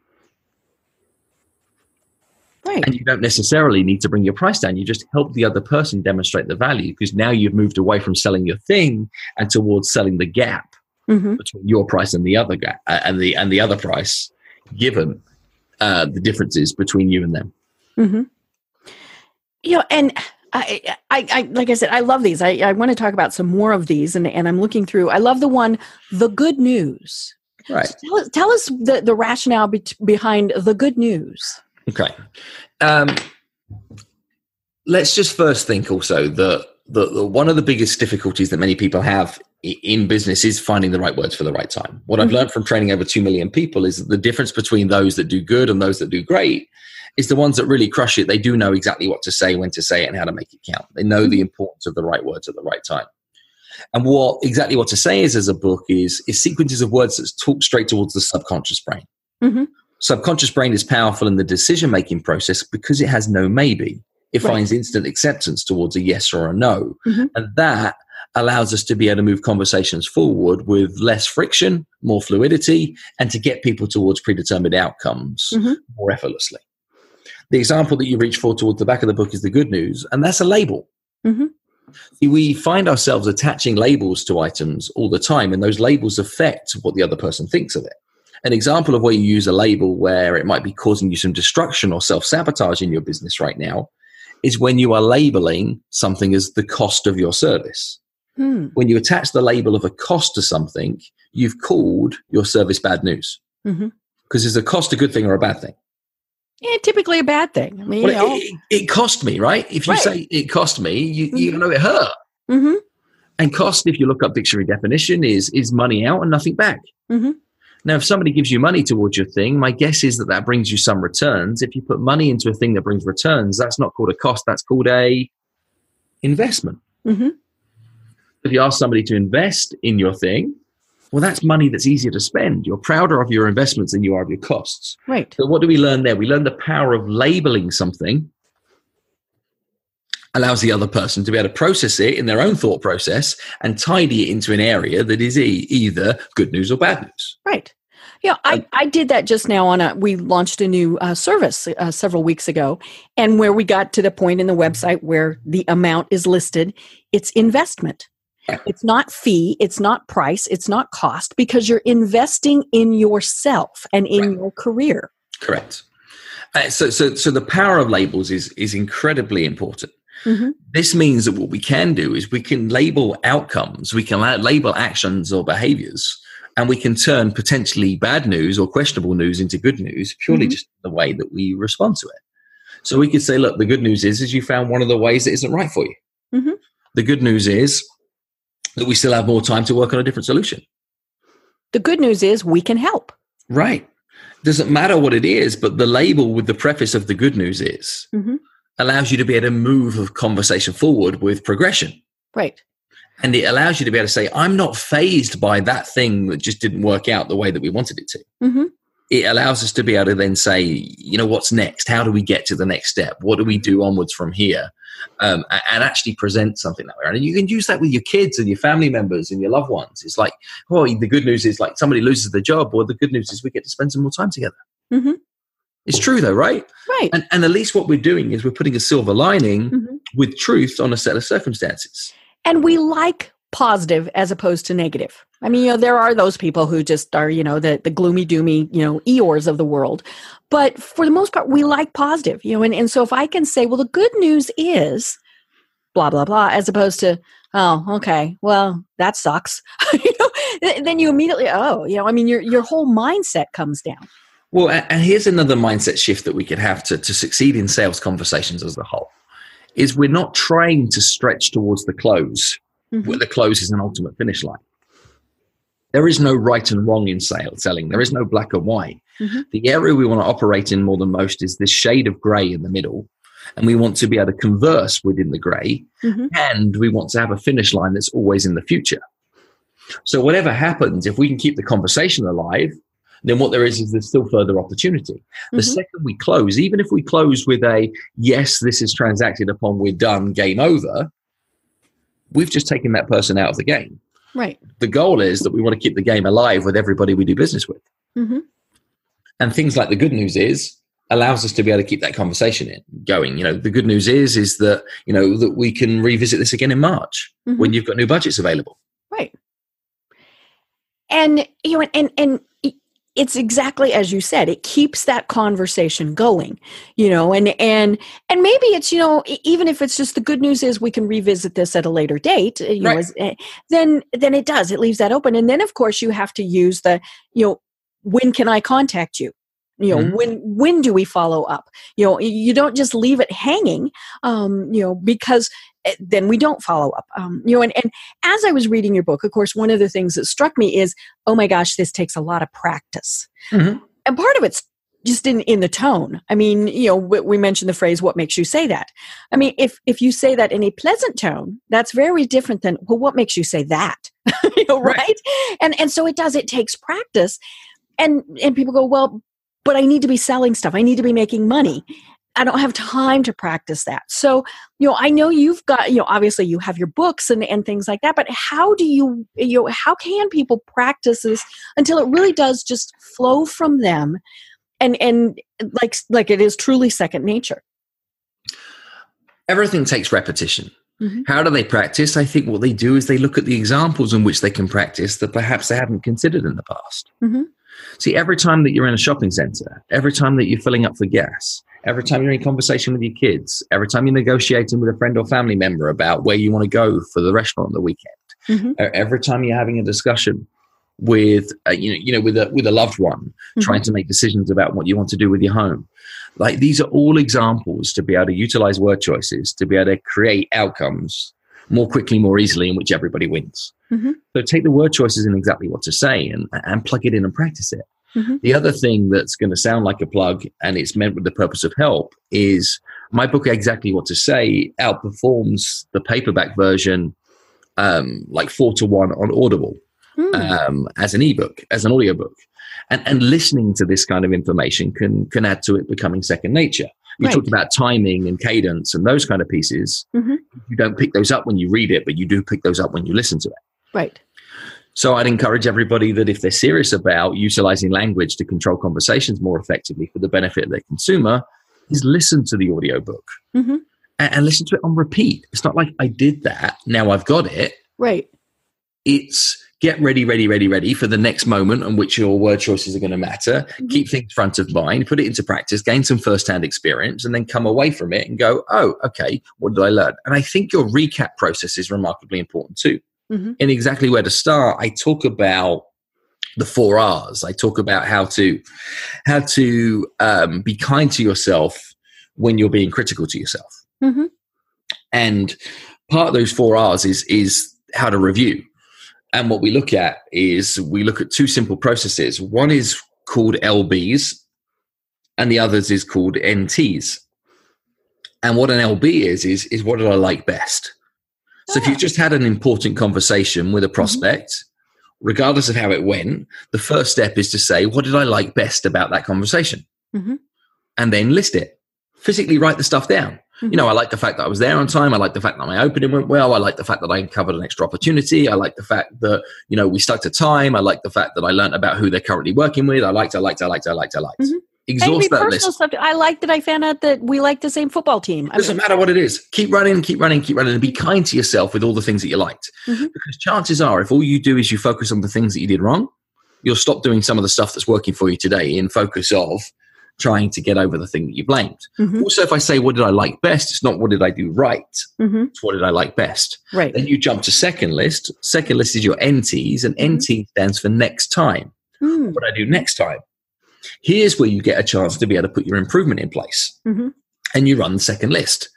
right And you don't necessarily need to bring your price down. You just help the other person demonstrate the value because now you've moved away from selling your thing and towards selling the gap hmm between your price and the other gap uh, and the and the other price, given uh, the differences between you and them. Hmm you know, and I, I, I, like I said, I love these. I, I want to talk about some more of these, and, and I'm looking through. I love the one, the good news. Right. So tell, us, tell us the, the rationale be- behind the good news. Okay. Um, let's just first think also that the, the, one of the biggest difficulties that many people have in business is finding the right words for the right time. What I've mm-hmm. learned from training over 2 million people is that the difference between those that do good and those that do great is the ones that really crush it. They do know exactly what to say, when to say it, and how to make it count. They know the importance of the right words at the right time. And what exactly what to say is as a book is is sequences of words that talk straight towards the subconscious brain. Mm-hmm. Subconscious brain is powerful in the decision making process because it has no maybe. It right. finds instant acceptance towards a yes or a no, mm-hmm. and that allows us to be able to move conversations forward with less friction, more fluidity, and to get people towards predetermined outcomes mm-hmm. more effortlessly. The example that you reach for towards the back of the book is the good news, and that's a label. Mm-hmm. See, we find ourselves attaching labels to items all the time, and those labels affect what the other person thinks of it. An example of where you use a label where it might be causing you some destruction or self sabotage in your business right now is when you are labeling something as the cost of your service. Hmm. When you attach the label of a cost to something, you've called your service bad news. Because mm-hmm. is a cost a good thing or a bad thing? Yeah, typically a bad thing. I mean, well, you know. it, it, cost me, right? If you right. say it cost me, you, mm-hmm. you know it hurt. Mm-hmm. And cost, if you look up dictionary definition, is is money out and nothing back. Mm-hmm. Now, if somebody gives you money towards your thing, my guess is that that brings you some returns. If you put money into a thing that brings returns, that's not called a cost. That's called a investment. Mm-hmm. If you ask somebody to invest in your thing, well, that's money that's easier to spend. You're prouder of your investments than you are of your costs. Right. So, what do we learn there? We learn the power of labeling something allows the other person to be able to process it in their own thought process and tidy it into an area that is e- either good news or bad news. Right. Yeah, I, I did that just now on a. We launched a new uh, service uh, several weeks ago, and where we got to the point in the website where the amount is listed, it's investment. It's not fee, it's not price, it's not cost because you're investing in yourself and in right. your career. Correct. Uh, so, so, so the power of labels is is incredibly important. Mm-hmm. This means that what we can do is we can label outcomes, we can label actions or behaviors, and we can turn potentially bad news or questionable news into good news purely mm-hmm. just the way that we respond to it. So we could say, look, the good news is, is you found one of the ways that isn't right for you. Mm-hmm. The good news is that we still have more time to work on a different solution. The good news is we can help. Right. Doesn't matter what it is, but the label with the preface of the good news is mm-hmm. allows you to be able to move a conversation forward with progression. Right. And it allows you to be able to say, I'm not fazed by that thing that just didn't work out the way that we wanted it to. Mm-hmm. It allows us to be able to then say, you know, what's next? How do we get to the next step? What do we do onwards from here? Um, and actually present something that way. And you can use that with your kids and your family members and your loved ones. It's like, well, the good news is like somebody loses their job, or the good news is we get to spend some more time together. Mm-hmm. It's true though, right? Right. And, and at least what we're doing is we're putting a silver lining mm-hmm. with truth on a set of circumstances. And we like positive as opposed to negative. I mean, you know, there are those people who just are, you know, the, the gloomy, doomy, you know, Eeyores of the world. But for the most part, we like positive, you know, and, and so if I can say, well, the good news is blah, blah, blah, as opposed to, oh, okay, well, that sucks. you know, then you immediately, oh, you know, I mean, your, your whole mindset comes down. Well, and here's another mindset shift that we could have to, to succeed in sales conversations as a whole is we're not trying to stretch towards the close mm-hmm. where the close is an ultimate finish line. There is no right and wrong in sales selling. There is no black and white. Mm-hmm. The area we want to operate in more than most is this shade of grey in the middle. And we want to be able to converse within the gray mm-hmm. And we want to have a finish line that's always in the future. So, whatever happens, if we can keep the conversation alive, then what there is is there's still further opportunity. The mm-hmm. second we close, even if we close with a yes, this is transacted upon, we're done, game over, we've just taken that person out of the game. Right. The goal is that we want to keep the game alive with everybody we do business with. Mm-hmm. And things like the good news is allows us to be able to keep that conversation in going. You know, the good news is is that you know that we can revisit this again in March mm-hmm. when you've got new budgets available. Right. And you know, and and it's exactly as you said it keeps that conversation going you know and and and maybe it's you know even if it's just the good news is we can revisit this at a later date you right. know as, eh, then then it does it leaves that open and then of course you have to use the you know when can i contact you you know mm-hmm. when when do we follow up you know you don't just leave it hanging um you know because eh, then we don't follow up um you know and, and as i was reading your book of course one of the things that struck me is oh my gosh this takes a lot of practice mm-hmm. and part of it's just in in the tone i mean you know we mentioned the phrase what makes you say that i mean if if you say that in a pleasant tone that's very different than well what makes you say that you know right? right and and so it does it takes practice and and people go well but I need to be selling stuff. I need to be making money. I don't have time to practice that. So, you know, I know you've got, you know, obviously you have your books and, and things like that, but how do you, you know, how can people practice this until it really does just flow from them and, and like, like it is truly second nature? Everything takes repetition. Mm-hmm. How do they practice? I think what they do is they look at the examples in which they can practice that perhaps they haven't considered in the past. Mm-hmm. See, every time that you're in a shopping center, every time that you're filling up for gas, every time you're in conversation with your kids, every time you're negotiating with a friend or family member about where you want to go for the restaurant on the weekend, mm-hmm. every time you're having a discussion with uh, you know you know with a with a loved one mm-hmm. trying to make decisions about what you want to do with your home like these are all examples to be able to utilize word choices to be able to create outcomes more quickly more easily in which everybody wins Mm-hmm. So take the word choices and exactly what to say and, and plug it in and practice it. Mm-hmm. The other thing that's going to sound like a plug and it's meant with the purpose of help is my book, Exactly What to Say, outperforms the paperback version um, like four to one on Audible mm. um, as an ebook, as an audiobook. And, and listening to this kind of information can, can add to it becoming second nature. You right. talked about timing and cadence and those kind of pieces. Mm-hmm. You don't pick those up when you read it, but you do pick those up when you listen to it. Right. So I'd encourage everybody that if they're serious about utilizing language to control conversations more effectively for the benefit of their consumer, is listen to the audiobook mm-hmm. and, and listen to it on repeat. It's not like I did that, now I've got it. Right. It's get ready, ready, ready, ready for the next moment on which your word choices are going to matter. Mm-hmm. Keep things front of mind, put it into practice, gain some first hand experience, and then come away from it and go, oh, okay, what did I learn? And I think your recap process is remarkably important too mm-hmm. in exactly where to start, I talk about the four R's. I talk about how to how to um, be kind to yourself when you're being critical to yourself. Mm-hmm. And part of those four R's is is how to review. And what we look at is we look at two simple processes. One is called LBs, and the others is called NTs. And what an LB is is is what did I like best? So if you've just had an important conversation with a mm-hmm. prospect, mm-hmm. regardless of how it went, the first step is to say, what did I like best about that conversation? Mm-hmm. And then list it. Physically write the stuff down. Mm-hmm. You know, I like the fact that I was there on time. I like the fact that my opening went well. I like the fact that I covered an extra opportunity. I like the fact that, you know, we stuck to time. I like the fact that I learned about who they're currently working with. I liked, I liked, I liked, I liked, I liked. Exhaust that list. Stuff. I like that I found out that we like the same football team. It doesn't matter what it is. Keep running, keep running, keep running, and be kind to yourself with all the things that you liked. Mm-hmm. Because chances are, if all you do is you focus on the things that you did wrong, you'll stop doing some of the stuff that's working for you today in focus of trying to get over the thing that you blamed. Mm-hmm. Also, if I say, what did I like best? It's not what did I do right. Mm-hmm. It's what did I like best. Right. Then you jump to second list. Second list is your NTs, and mm-hmm. NT stands for next time. Mm. What I do next time. Here's where you get a chance to be able to put your improvement in place. Mm-hmm. And you run the second list.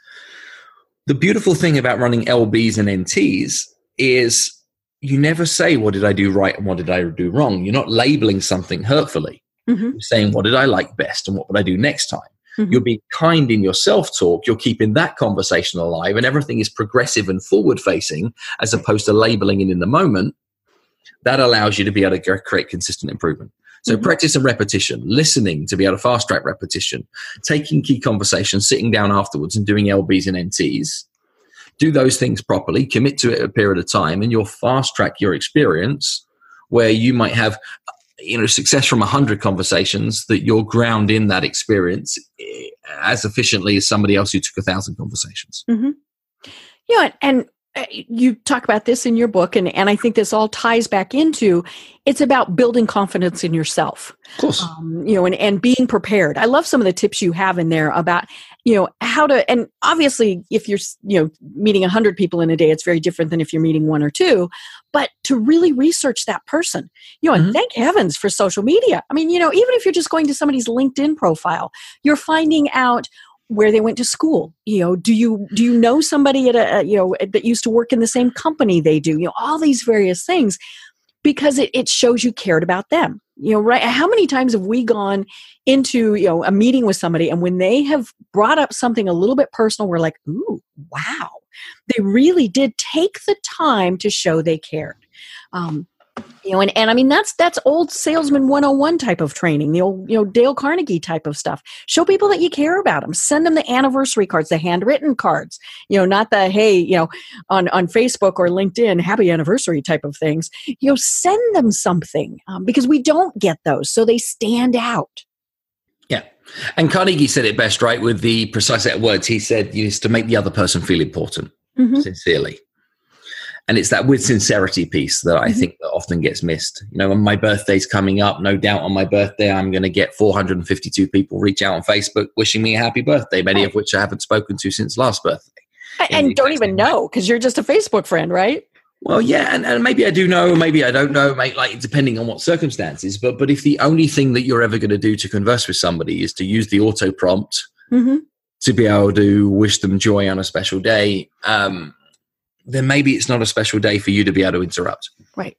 The beautiful thing about running LBs and NTs is you never say, What did I do right and what did I do wrong? You're not labeling something hurtfully. Mm-hmm. You're saying, What did I like best and what would I do next time? Mm-hmm. You're being kind in your self talk. You're keeping that conversation alive, and everything is progressive and forward facing as opposed to labeling it in the moment. That allows you to be able to create consistent improvement. So mm-hmm. practice and repetition, listening to be able to fast track repetition, taking key conversations, sitting down afterwards and doing LBs and NTs. Do those things properly, commit to it a period of time, and you'll fast track your experience where you might have you know success from 100 conversations that you're ground in that experience eh, as efficiently as somebody else who took a thousand conversations mm-hmm. yeah and you talk about this in your book, and, and I think this all ties back into it's about building confidence in yourself. Of course. Um, you know, and, and being prepared. I love some of the tips you have in there about, you know, how to, and obviously, if you're, you know, meeting 100 people in a day, it's very different than if you're meeting one or two, but to really research that person, you know, and mm-hmm. thank heavens for social media. I mean, you know, even if you're just going to somebody's LinkedIn profile, you're finding out where they went to school you know do you do you know somebody at a you know that used to work in the same company they do you know all these various things because it, it shows you cared about them you know right? How many times have we gone into you know a meeting with somebody and when they have brought up something a little bit personal we're like ooh wow. They really did take the time to show they cared. Um, you know and, and i mean that's that's old salesman 101 type of training the old you know dale carnegie type of stuff. Show people that you care about them send them the anniversary cards the handwritten cards you know not the hey you know on on facebook or linkedin happy anniversary type of things. You know send them something um, because we don't get those so they stand out. Yeah. And carnegie said it best right with the precise set of words. He said you is to make the other person feel important mm-hmm. sincerely and it's that with sincerity piece that I mm-hmm. think that often gets missed. You know, when my birthday's coming up, no doubt on my birthday, I'm going to get 452 people reach out on Facebook wishing me a happy birthday, many of which I haven't spoken to since last birthday. And don't even know because you're just a Facebook friend, right? Well, yeah, and, and maybe I do know, maybe I don't know, mate, like depending on what circumstances. But but if the only thing that you're ever going to do to converse with somebody is to use the auto prompt mm-hmm. to be able to wish them joy on a special day, um, then maybe it's not a special day for you to be able to interrupt. Right.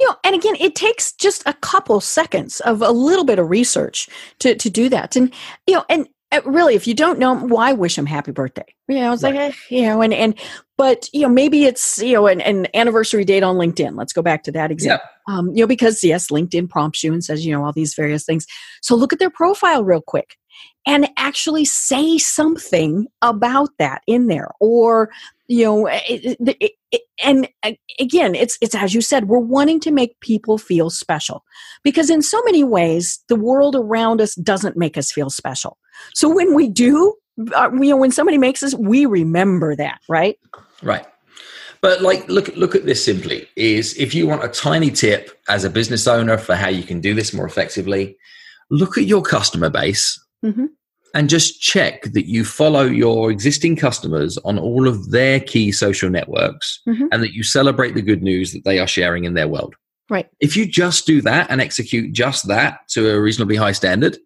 You know, and again, it takes just a couple seconds of a little bit of research to to do that. And you know, and uh, really, if you don't know, why wish them happy birthday? You know, it's right. like, eh, you know, and and but you know, maybe it's you know an, an anniversary date on LinkedIn. Let's go back to that example. Yeah. Um, you know, because yes, LinkedIn prompts you and says you know all these various things. So look at their profile real quick and actually say something about that in there or you know it, it, it, and again it's it's as you said we're wanting to make people feel special because in so many ways the world around us doesn't make us feel special. So when we do uh, you know when somebody makes us we remember that right? Right. But like look look at this simply is if you want a tiny tip as a business owner for how you can do this more effectively look at your customer base. Mm-hmm and just check that you follow your existing customers on all of their key social networks mm-hmm. and that you celebrate the good news that they are sharing in their world. Right. If you just do that and execute just that to a reasonably high standard,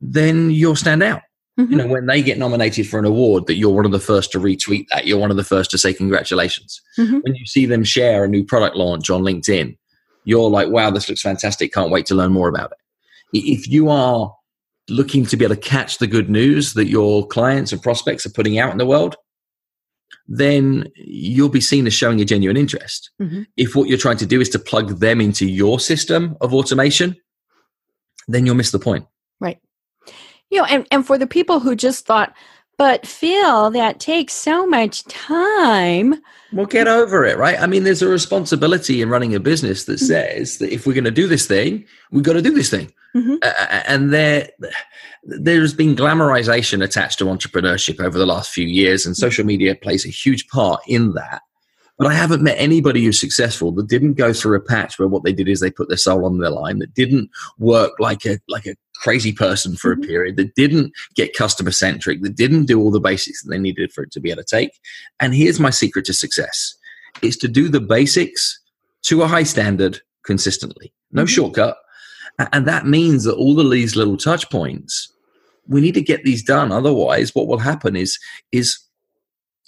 then you'll stand out. Mm-hmm. You know, when they get nominated for an award, that you're one of the first to retweet that. You're one of the first to say congratulations. Mm-hmm. When you see them share a new product launch on LinkedIn, you're like, wow, this looks fantastic. Can't wait to learn more about it. If you are looking to be able to catch the good news that your clients and prospects are putting out in the world, then you'll be seen as showing a genuine interest. Mm-hmm. If what you're trying to do is to plug them into your system of automation, then you'll miss the point. Right. You know, and, and for the people who just thought, but Phil, that takes so much time. Well, get over it, right? I mean, there's a responsibility in running a business that mm-hmm. says that if we're going to do this thing, we've got to do this thing. Mm-hmm. Uh, and there, there's been glamorization attached to entrepreneurship over the last few years, and mm-hmm. social media plays a huge part in that. But I haven't met anybody who's successful that didn't go through a patch where what they did is they put their soul on the line, that didn't work like a like a crazy person for mm-hmm. a period, that didn't get customer centric, that didn't do all the basics that they needed for it to be able to take. And here's my secret to success: is to do the basics to a high standard consistently. No mm-hmm. shortcut. And that means that all of these little touch points, we need to get these done. Otherwise, what will happen is is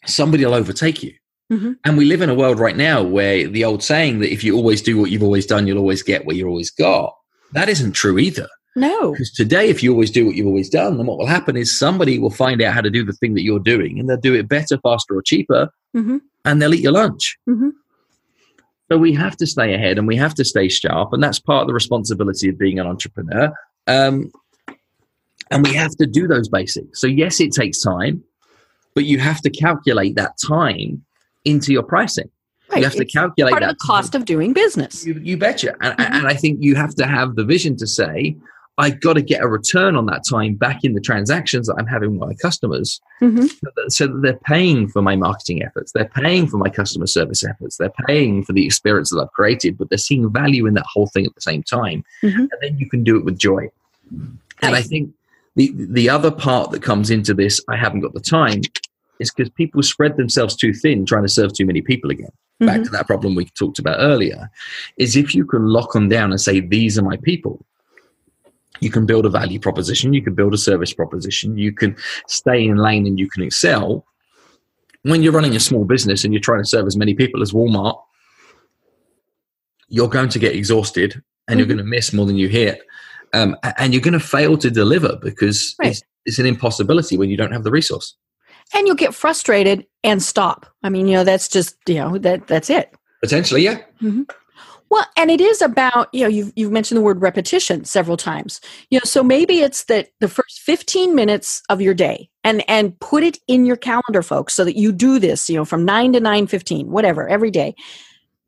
somebody will overtake you. Mm-hmm. And we live in a world right now where the old saying that if you always do what you've always done, you'll always get what you always got. That isn't true either. No. Because today, if you always do what you've always done, then what will happen is somebody will find out how to do the thing that you're doing and they'll do it better, faster, or cheaper, mm-hmm. and they'll eat your lunch. Mm-hmm. So we have to stay ahead and we have to stay sharp. And that's part of the responsibility of being an entrepreneur. Um, and we have to do those basics. So, yes, it takes time, but you have to calculate that time into your pricing. Right. You have to calculate part of the cost of doing business. You, you betcha. And, mm-hmm. and I think you have to have the vision to say, I got to get a return on that time back in the transactions that I'm having with my customers mm-hmm. so, that, so, that, they're paying for my marketing efforts. They're paying for my customer service efforts. They're paying for the experience that I've created, but they're seeing value in that whole thing at the same time. Mm-hmm. And then you can do it with joy. And I think the, the other part that comes into this, I haven't got the time, is because people spread themselves too thin trying to serve too many people again. Mm-hmm. Back to that problem we talked about earlier, is if you can lock them down and say, these are my people, you can build a value proposition, you can build a service proposition, you can stay in lane and you can excel. When you're running a small business and you're trying to serve as many people as Walmart, you're going to get exhausted and mm-hmm. you're going to miss more than you hit. Um, and you're going to fail to deliver because right. it's, it's an impossibility when you don't have the resource and you'll get frustrated and stop. I mean, you know, that's just you know that that's it. Potentially, yeah. Mm-hmm. Well, and it is about you know you've you've mentioned the word repetition several times. You know, so maybe it's that the first fifteen minutes of your day, and and put it in your calendar, folks, so that you do this. You know, from nine to nine fifteen, whatever, every day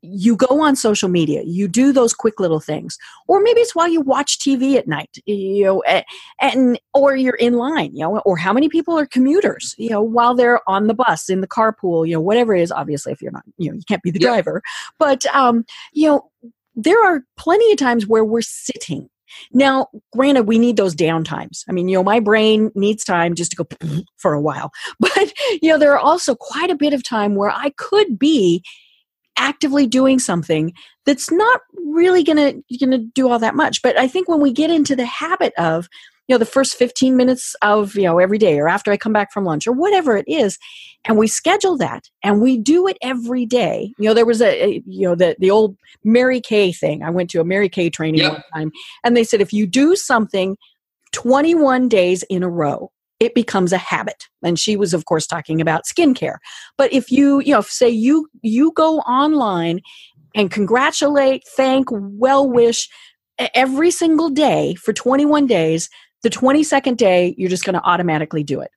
you go on social media you do those quick little things or maybe it's while you watch tv at night you know and or you're in line you know or how many people are commuters you know while they're on the bus in the carpool you know whatever it is obviously if you're not you know you can't be the yeah. driver but um you know there are plenty of times where we're sitting now, granted, we need those down times. I mean, you know, my brain needs time just to go for a while. But, you know, there are also quite a bit of time where I could be actively doing something that's not really going to do all that much. But i think when we get into the habit of you know the first 15 minutes of you know every day or after i come back from lunch or whatever it is and we schedule that and we do it every day. You know there was a, a you know the the old mary kay thing. I went to a mary kay training yep. one time and they said if you do something 21 days in a row it becomes a habit. And she was of course talking about skincare. But if you you know say you you go online and congratulate thank well wish every single day for 21 days the 22nd day you're just going to automatically do it.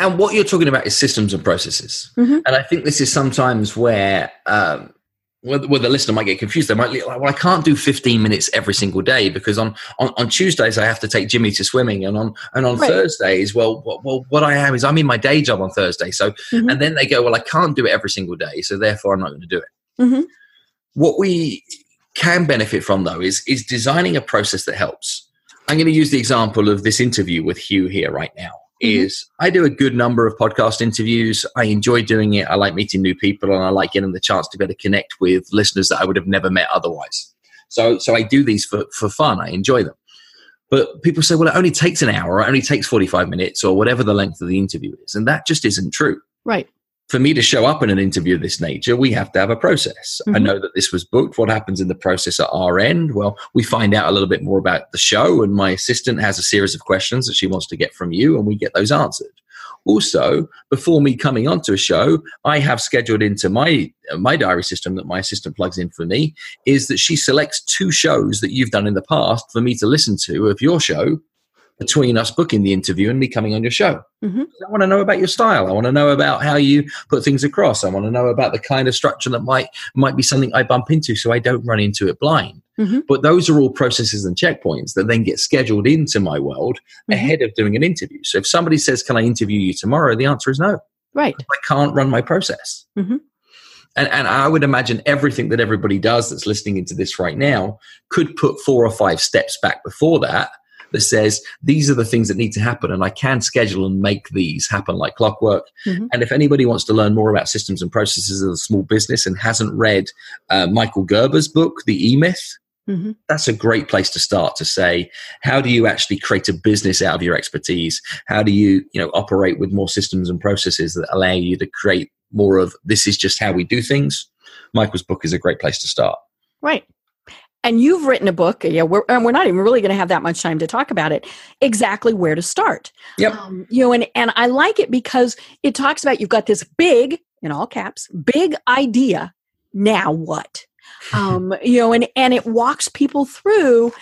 And what you're talking about is systems and processes. Mm-hmm. and i think this is sometimes where um, where, where the listener might get confused. They might be like, well, I can't do 15 minutes every single day because on, on, on Tuesdays I have to take Jimmy to swimming, and on and on right. Thursdays, well, well, well, what I am is I'm in my day job on Thursday. So, mm-hmm. and then they go, well, I can't do it every single day, so therefore I'm not going to do it. Mm-hmm. What we can benefit from though is is designing a process that helps. I'm going to use the example of this interview with you here right now. Mm-hmm. is I do a good number of podcast interviews. I enjoy doing it. I like meeting new people and I like getting the chance to be able to connect with listeners that I would have never met otherwise. So, so I do these for, for fun. I enjoy them. But people say, well, it only takes an hour or it only takes 45 minutes or whatever the length of the interview is. And that just isn't true. Right for me to show up in an interview of this nature, we have to have a process. Mm-hmm. I know that this was booked. What happens in the process at our end? Well, we find out a little bit more about the show, and my assistant has a series of questions that she wants to get from you, and we get those answered. Also, before me coming onto a show, I have scheduled into my my diary system that my assistant plugs in for me is that she selects two shows that you've done in the past for me to listen to of your show between us booking the interview and me coming on your show. Mm-hmm. I want to know about your style. I want to know about how you put things across. I want to know about the kind of structure that might might be something I bump into, so I don't run into it blind. Mm-hmm. But those are all processes and checkpoints that then get scheduled into my world mm-hmm. ahead of doing an interview. So if somebody says, "Can I interview you tomorrow?" the answer is no. Right. I can't run my process. Mm-hmm. And, and I would imagine everything that everybody does that's listening into this right now could put four or five steps back before that that says these are the things that need to happen and I can schedule and make these happen like clockwork. Mm-hmm. And if anybody wants to learn more about systems and processes of a small business and hasn't read uh, Michael Gerber's book, The E Myth, Mm-hmm. That's a great place to start to say, how do you actually create a business out of your expertise? How do you, you know, operate with more systems and processes that allow you to create more of this is just how we do things? Michael's book is a great place to start. Right and you've written a book yeah we're, and we're not even really going to have that much time to talk about it exactly where to start yep um, you know and, and i like it because it talks about you've got this big in all caps big idea now what um, you know and and it walks people through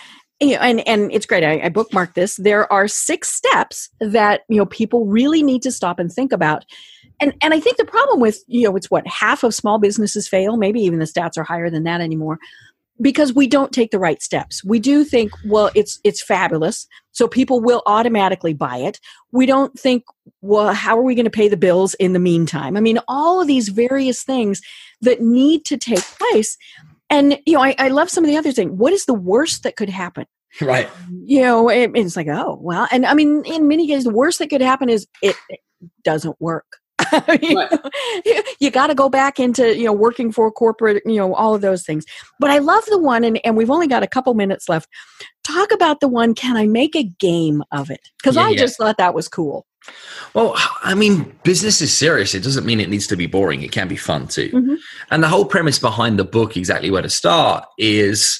you know, and and it's great. I, I bookmarked this. There are six steps that you know people really need to stop and think about, and and I think the problem with you know it's what half of small businesses fail. Maybe even the stats are higher than that anymore because we don't take the right steps. We do think, well, it's it's fabulous, so people will automatically buy it. We don't think, well, how are we going to pay the bills in the meantime? I mean, all of these various things that need to take place. And you know, I, I love some of the other things. What is the worst that could happen? Right. You know, it, it's like, oh well, and I mean, in many cases, the worst that could happen is it, it doesn't work. you, you got to go back into you know working for corporate you know all of those things. But i love the one and, and we've only got a couple minutes left. Talk about the one can i make a game of it? Because yeah, i yeah. just thought that was cool. Well i mean business is serious. It doesn't mean it needs to be boring. It can be fun too. Mm-hmm. and the whole premise behind the book exactly where to start is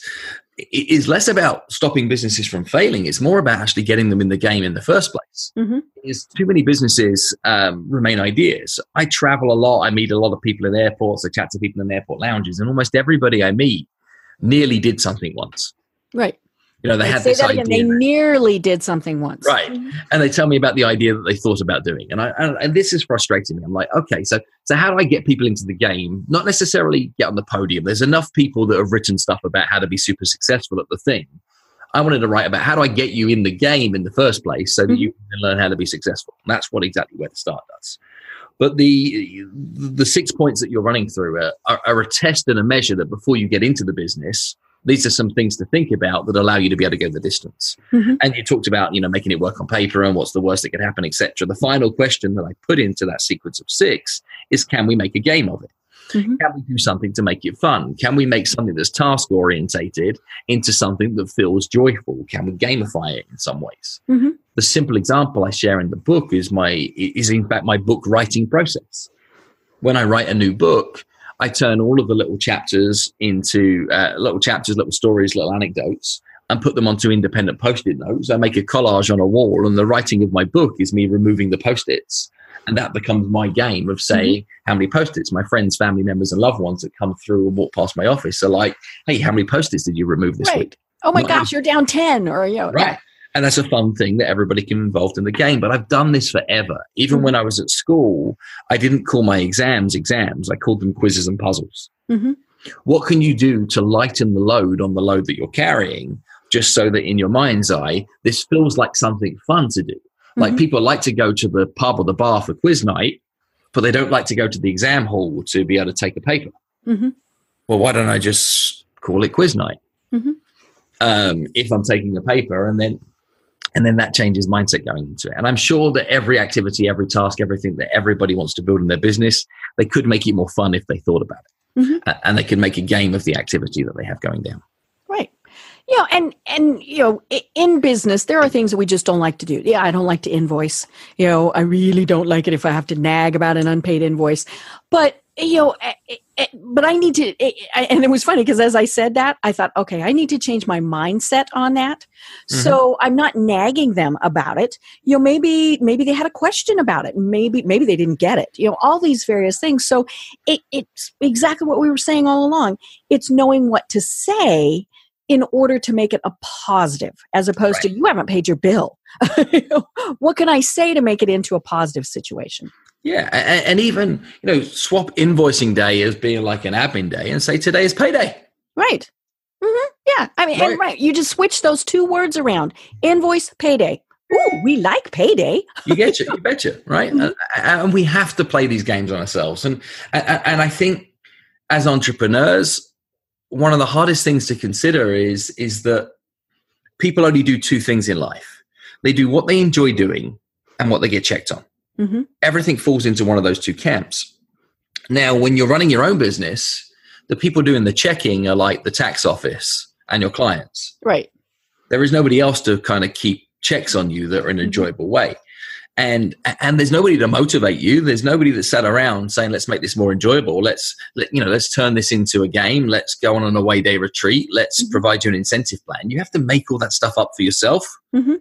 is less about stopping businesses from failing. It's more about actually getting them in the game in the first place. Mm-hmm. Is too many businesses um, remain ideas. I travel a lot. I meet a lot of people in airports. I chat to people in airport lounges, and almost everybody I meet nearly did something once. Right. You know, they had say this that idea. They nearly did something once. Right. And they tell me about the idea that they thought about doing. And I and, and, this is frustrating me. I'm like, okay, so so how do I get people into the game? Not necessarily get on the podium. There's enough people that have written stuff about how to be super successful at the thing. I wanted to write about how do I get you in the game in the first place so that mm-hmm. you can learn how to be successful. And that's what exactly where to start does. But the the six points that you're running through are, are, are a test and a measure that before you get into the business, these are some things to think about that allow you to be able to go the distance. Mm-hmm. And you talked about, you know, making it work on paper and what's the worst that could happen, etc. The final question that I put into that sequence of six is can we make a game of it? Mm-hmm. Can we do something to make it fun? Can we make something that's task orientated into something that feels joyful? Can we gamify it in some ways? Mm-hmm. The simple example I share in the book is my is in fact my book writing process. When I write a new book, I turn all of the little chapters into uh, little chapters, little stories, little anecdotes, and put them onto independent post-it notes. I make a collage on a wall, and the writing of my book is me removing the post-its, and that becomes my game of saying mm-hmm. how many post-its my friends, family members, and loved ones that come through and walk past my office are like, "Hey, how many post-its did you remove this right. week?" Oh my gosh, you're down ten, or you know, right. Yeah. And that's a fun thing that everybody can be involved in the game. But I've done this forever. Even mm-hmm. when I was at school, I didn't call my exams exams. I called them quizzes and puzzles. Mm-hmm. What can you do to lighten the load on the load that you're carrying, just so that in your mind's eye, this feels like something fun to do? Like mm-hmm. people like to go to the pub or the bar for quiz night, but they don't like to go to the exam hall to be able to take a paper. Mm-hmm. Well, why don't I just call it quiz night? Mm-hmm. Um, if I'm taking a paper and then and then that changes mindset going into it. And I'm sure that every activity, every task, everything that everybody wants to build in their business, they could make it more fun if they thought about it. Mm-hmm. and they can make a game of the activity that they have going down. Right. You know, and and you know, in business, there are things that we just don't like to do. Yeah, I don't like to invoice. You know, I really don't like it if I have to nag about an unpaid invoice. But Eh, you know, eh, eh, but I need to, and it was funny because as I said that, I thought, okay, I need to change my mindset on that. Mm-hmm. So I'm not nagging them about it. You know, maybe, maybe they had a question about it. Maybe, maybe they didn't get it. You know, all these various things. So it, it's exactly what we were saying all along. It's knowing what to say in order to make it a positive as opposed right. to you haven't paid your bill. what can I say to make it into a positive situation? Yeah, and, and, even you know, swap invoicing day as being like an admin day, and say today is payday. Right. Mm-hmm. Yeah, I mean, right. and right, you just switch those two words around: invoice, payday. Ooh, we like payday. you get you, you betcha, right? Mm-hmm. And, and we have to play these games on ourselves, and, and and I think as entrepreneurs, one of the hardest things to consider is is that people only do two things in life: they do what they enjoy doing and what they get checked on. Mm-hmm. Everything falls into one of those two camps. Now, when you're running your own business, the people doing the checking are like the tax office and your clients. Right. There is nobody else to kind of keep checks on you that are in an mm-hmm. enjoyable way. And and there's nobody to motivate you. There's nobody that sat around saying, "Let's make this more enjoyable. Let's let, you know, let's turn this into a game. Let's go on an away day retreat. Let's mm-hmm. provide you an incentive plan." You have to make all that stuff up for yourself. Mm-hmm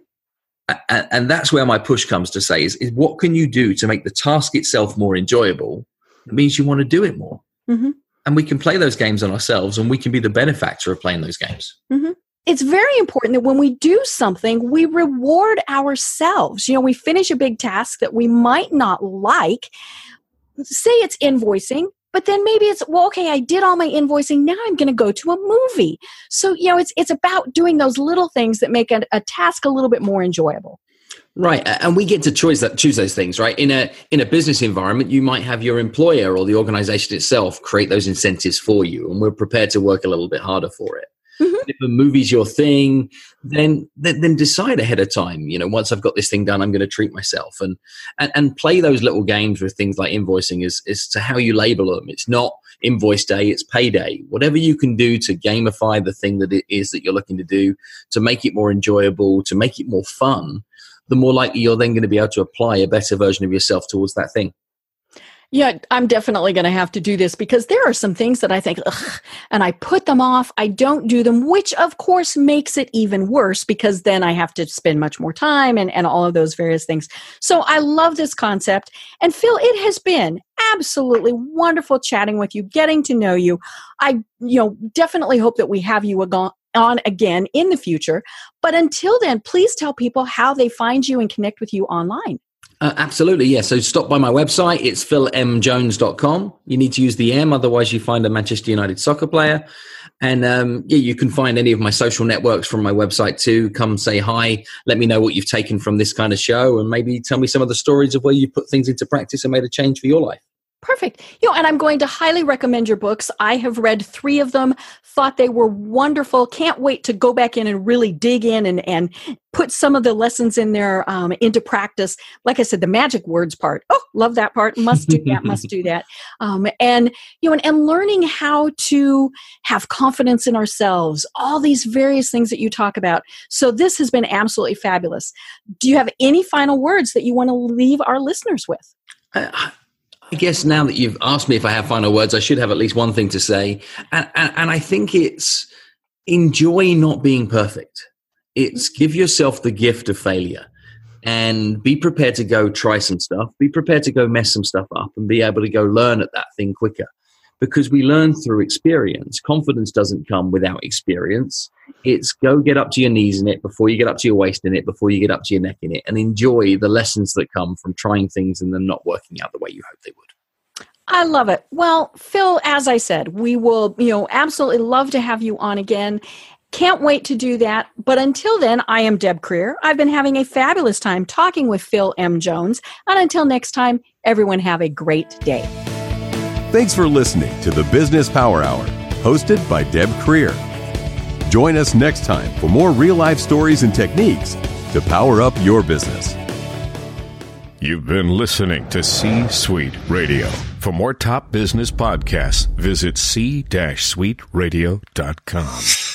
and, and that's where my push comes to say is, is what can you do to make the task itself more enjoyable it means you want to do it more. Mm-hmm. and we can play those games on ourselves and we can be the benefactor of playing those games. Mm-hmm. it's very important that when we do something we reward ourselves. You know we finish a big task that we might not like. Say it's invoicing but then maybe it's well okay i did all my invoicing now i'm going to go to a movie so you know it's it's about doing those little things that make a, a task a little bit more enjoyable Right, and we get to choose that choose those things, right? In a in a business environment, you might have your employer or the organization itself create those incentives for you, and we're prepared to work a little bit harder for it. If a movie's your thing, then, then then decide ahead of time. You know, once I've got this thing done, I'm going to treat myself and, and and play those little games with things like invoicing. Is is to how you label them. It's not invoice day; it's payday. Whatever you can do to gamify the thing that it is that you're looking to do, to make it more enjoyable, to make it more fun the more likely you're then going to be able to apply a better version of yourself towards that thing. Yeah, I'm definitely going to have to do this because there are some things that I think, and I put them off. I don't do them, which of course makes it even worse because then I have to spend much more time and, and all of those various things. So I love this concept. And Phil, it has been absolutely wonderful chatting with you, getting to know you. I, you know, definitely hope that we have you on again in the future. But until then, please tell people how they find you and connect with you online. Uh, absolutely, yeah. So stop by my website. It's philmjones.com. You need to use the M, otherwise you find a Manchester United soccer player. And um, yeah, you can find any of my social networks from my website too. Come say hi. Let me know what you've taken from this kind of show, and maybe tell me some of the stories of where you put things into practice and made a change for your life. Perfect. You know, and I'm going to highly recommend your books. I have read three of them, thought they were wonderful. Can't wait to go back in and really dig in and, and put some of the lessons in there um, into practice. Like I said, the magic words part. Oh, love that part. Must do that. must do that. Um, and you know, and, and learning how to have confidence in ourselves. All these various things that you talk about. So this has been absolutely fabulous. Do you have any final words that you want to leave our listeners with? Uh, I guess now that you've asked me if I have final words, I should have at least one thing to say. And, and, and I think it's enjoy not being perfect. It's mm-hmm. give yourself the gift of failure and be prepared to go try some stuff, be prepared to go mess some stuff up and be able to go learn at that thing quicker because we learn through experience. Confidence doesn't come without experience. It's go get up to your knees in it before you get up to your waist in it, before you get up to your neck in it, and enjoy the lessons that come from trying things and then not working out the way you hope they would. I love it. Well, Phil, as I said, we will, you know, absolutely love to have you on again. Can't wait to do that. But until then, I am Deb Krier. I've been having a fabulous time talking with Phil M. Jones. And until next time, everyone have a great day. Thanks for listening to the Business Power Hour, hosted by Deb Krier. Join us next time for more real life stories and techniques to power up your business. You've been listening to C Suite Radio. For more top business podcasts, visit c-suiteradio.com.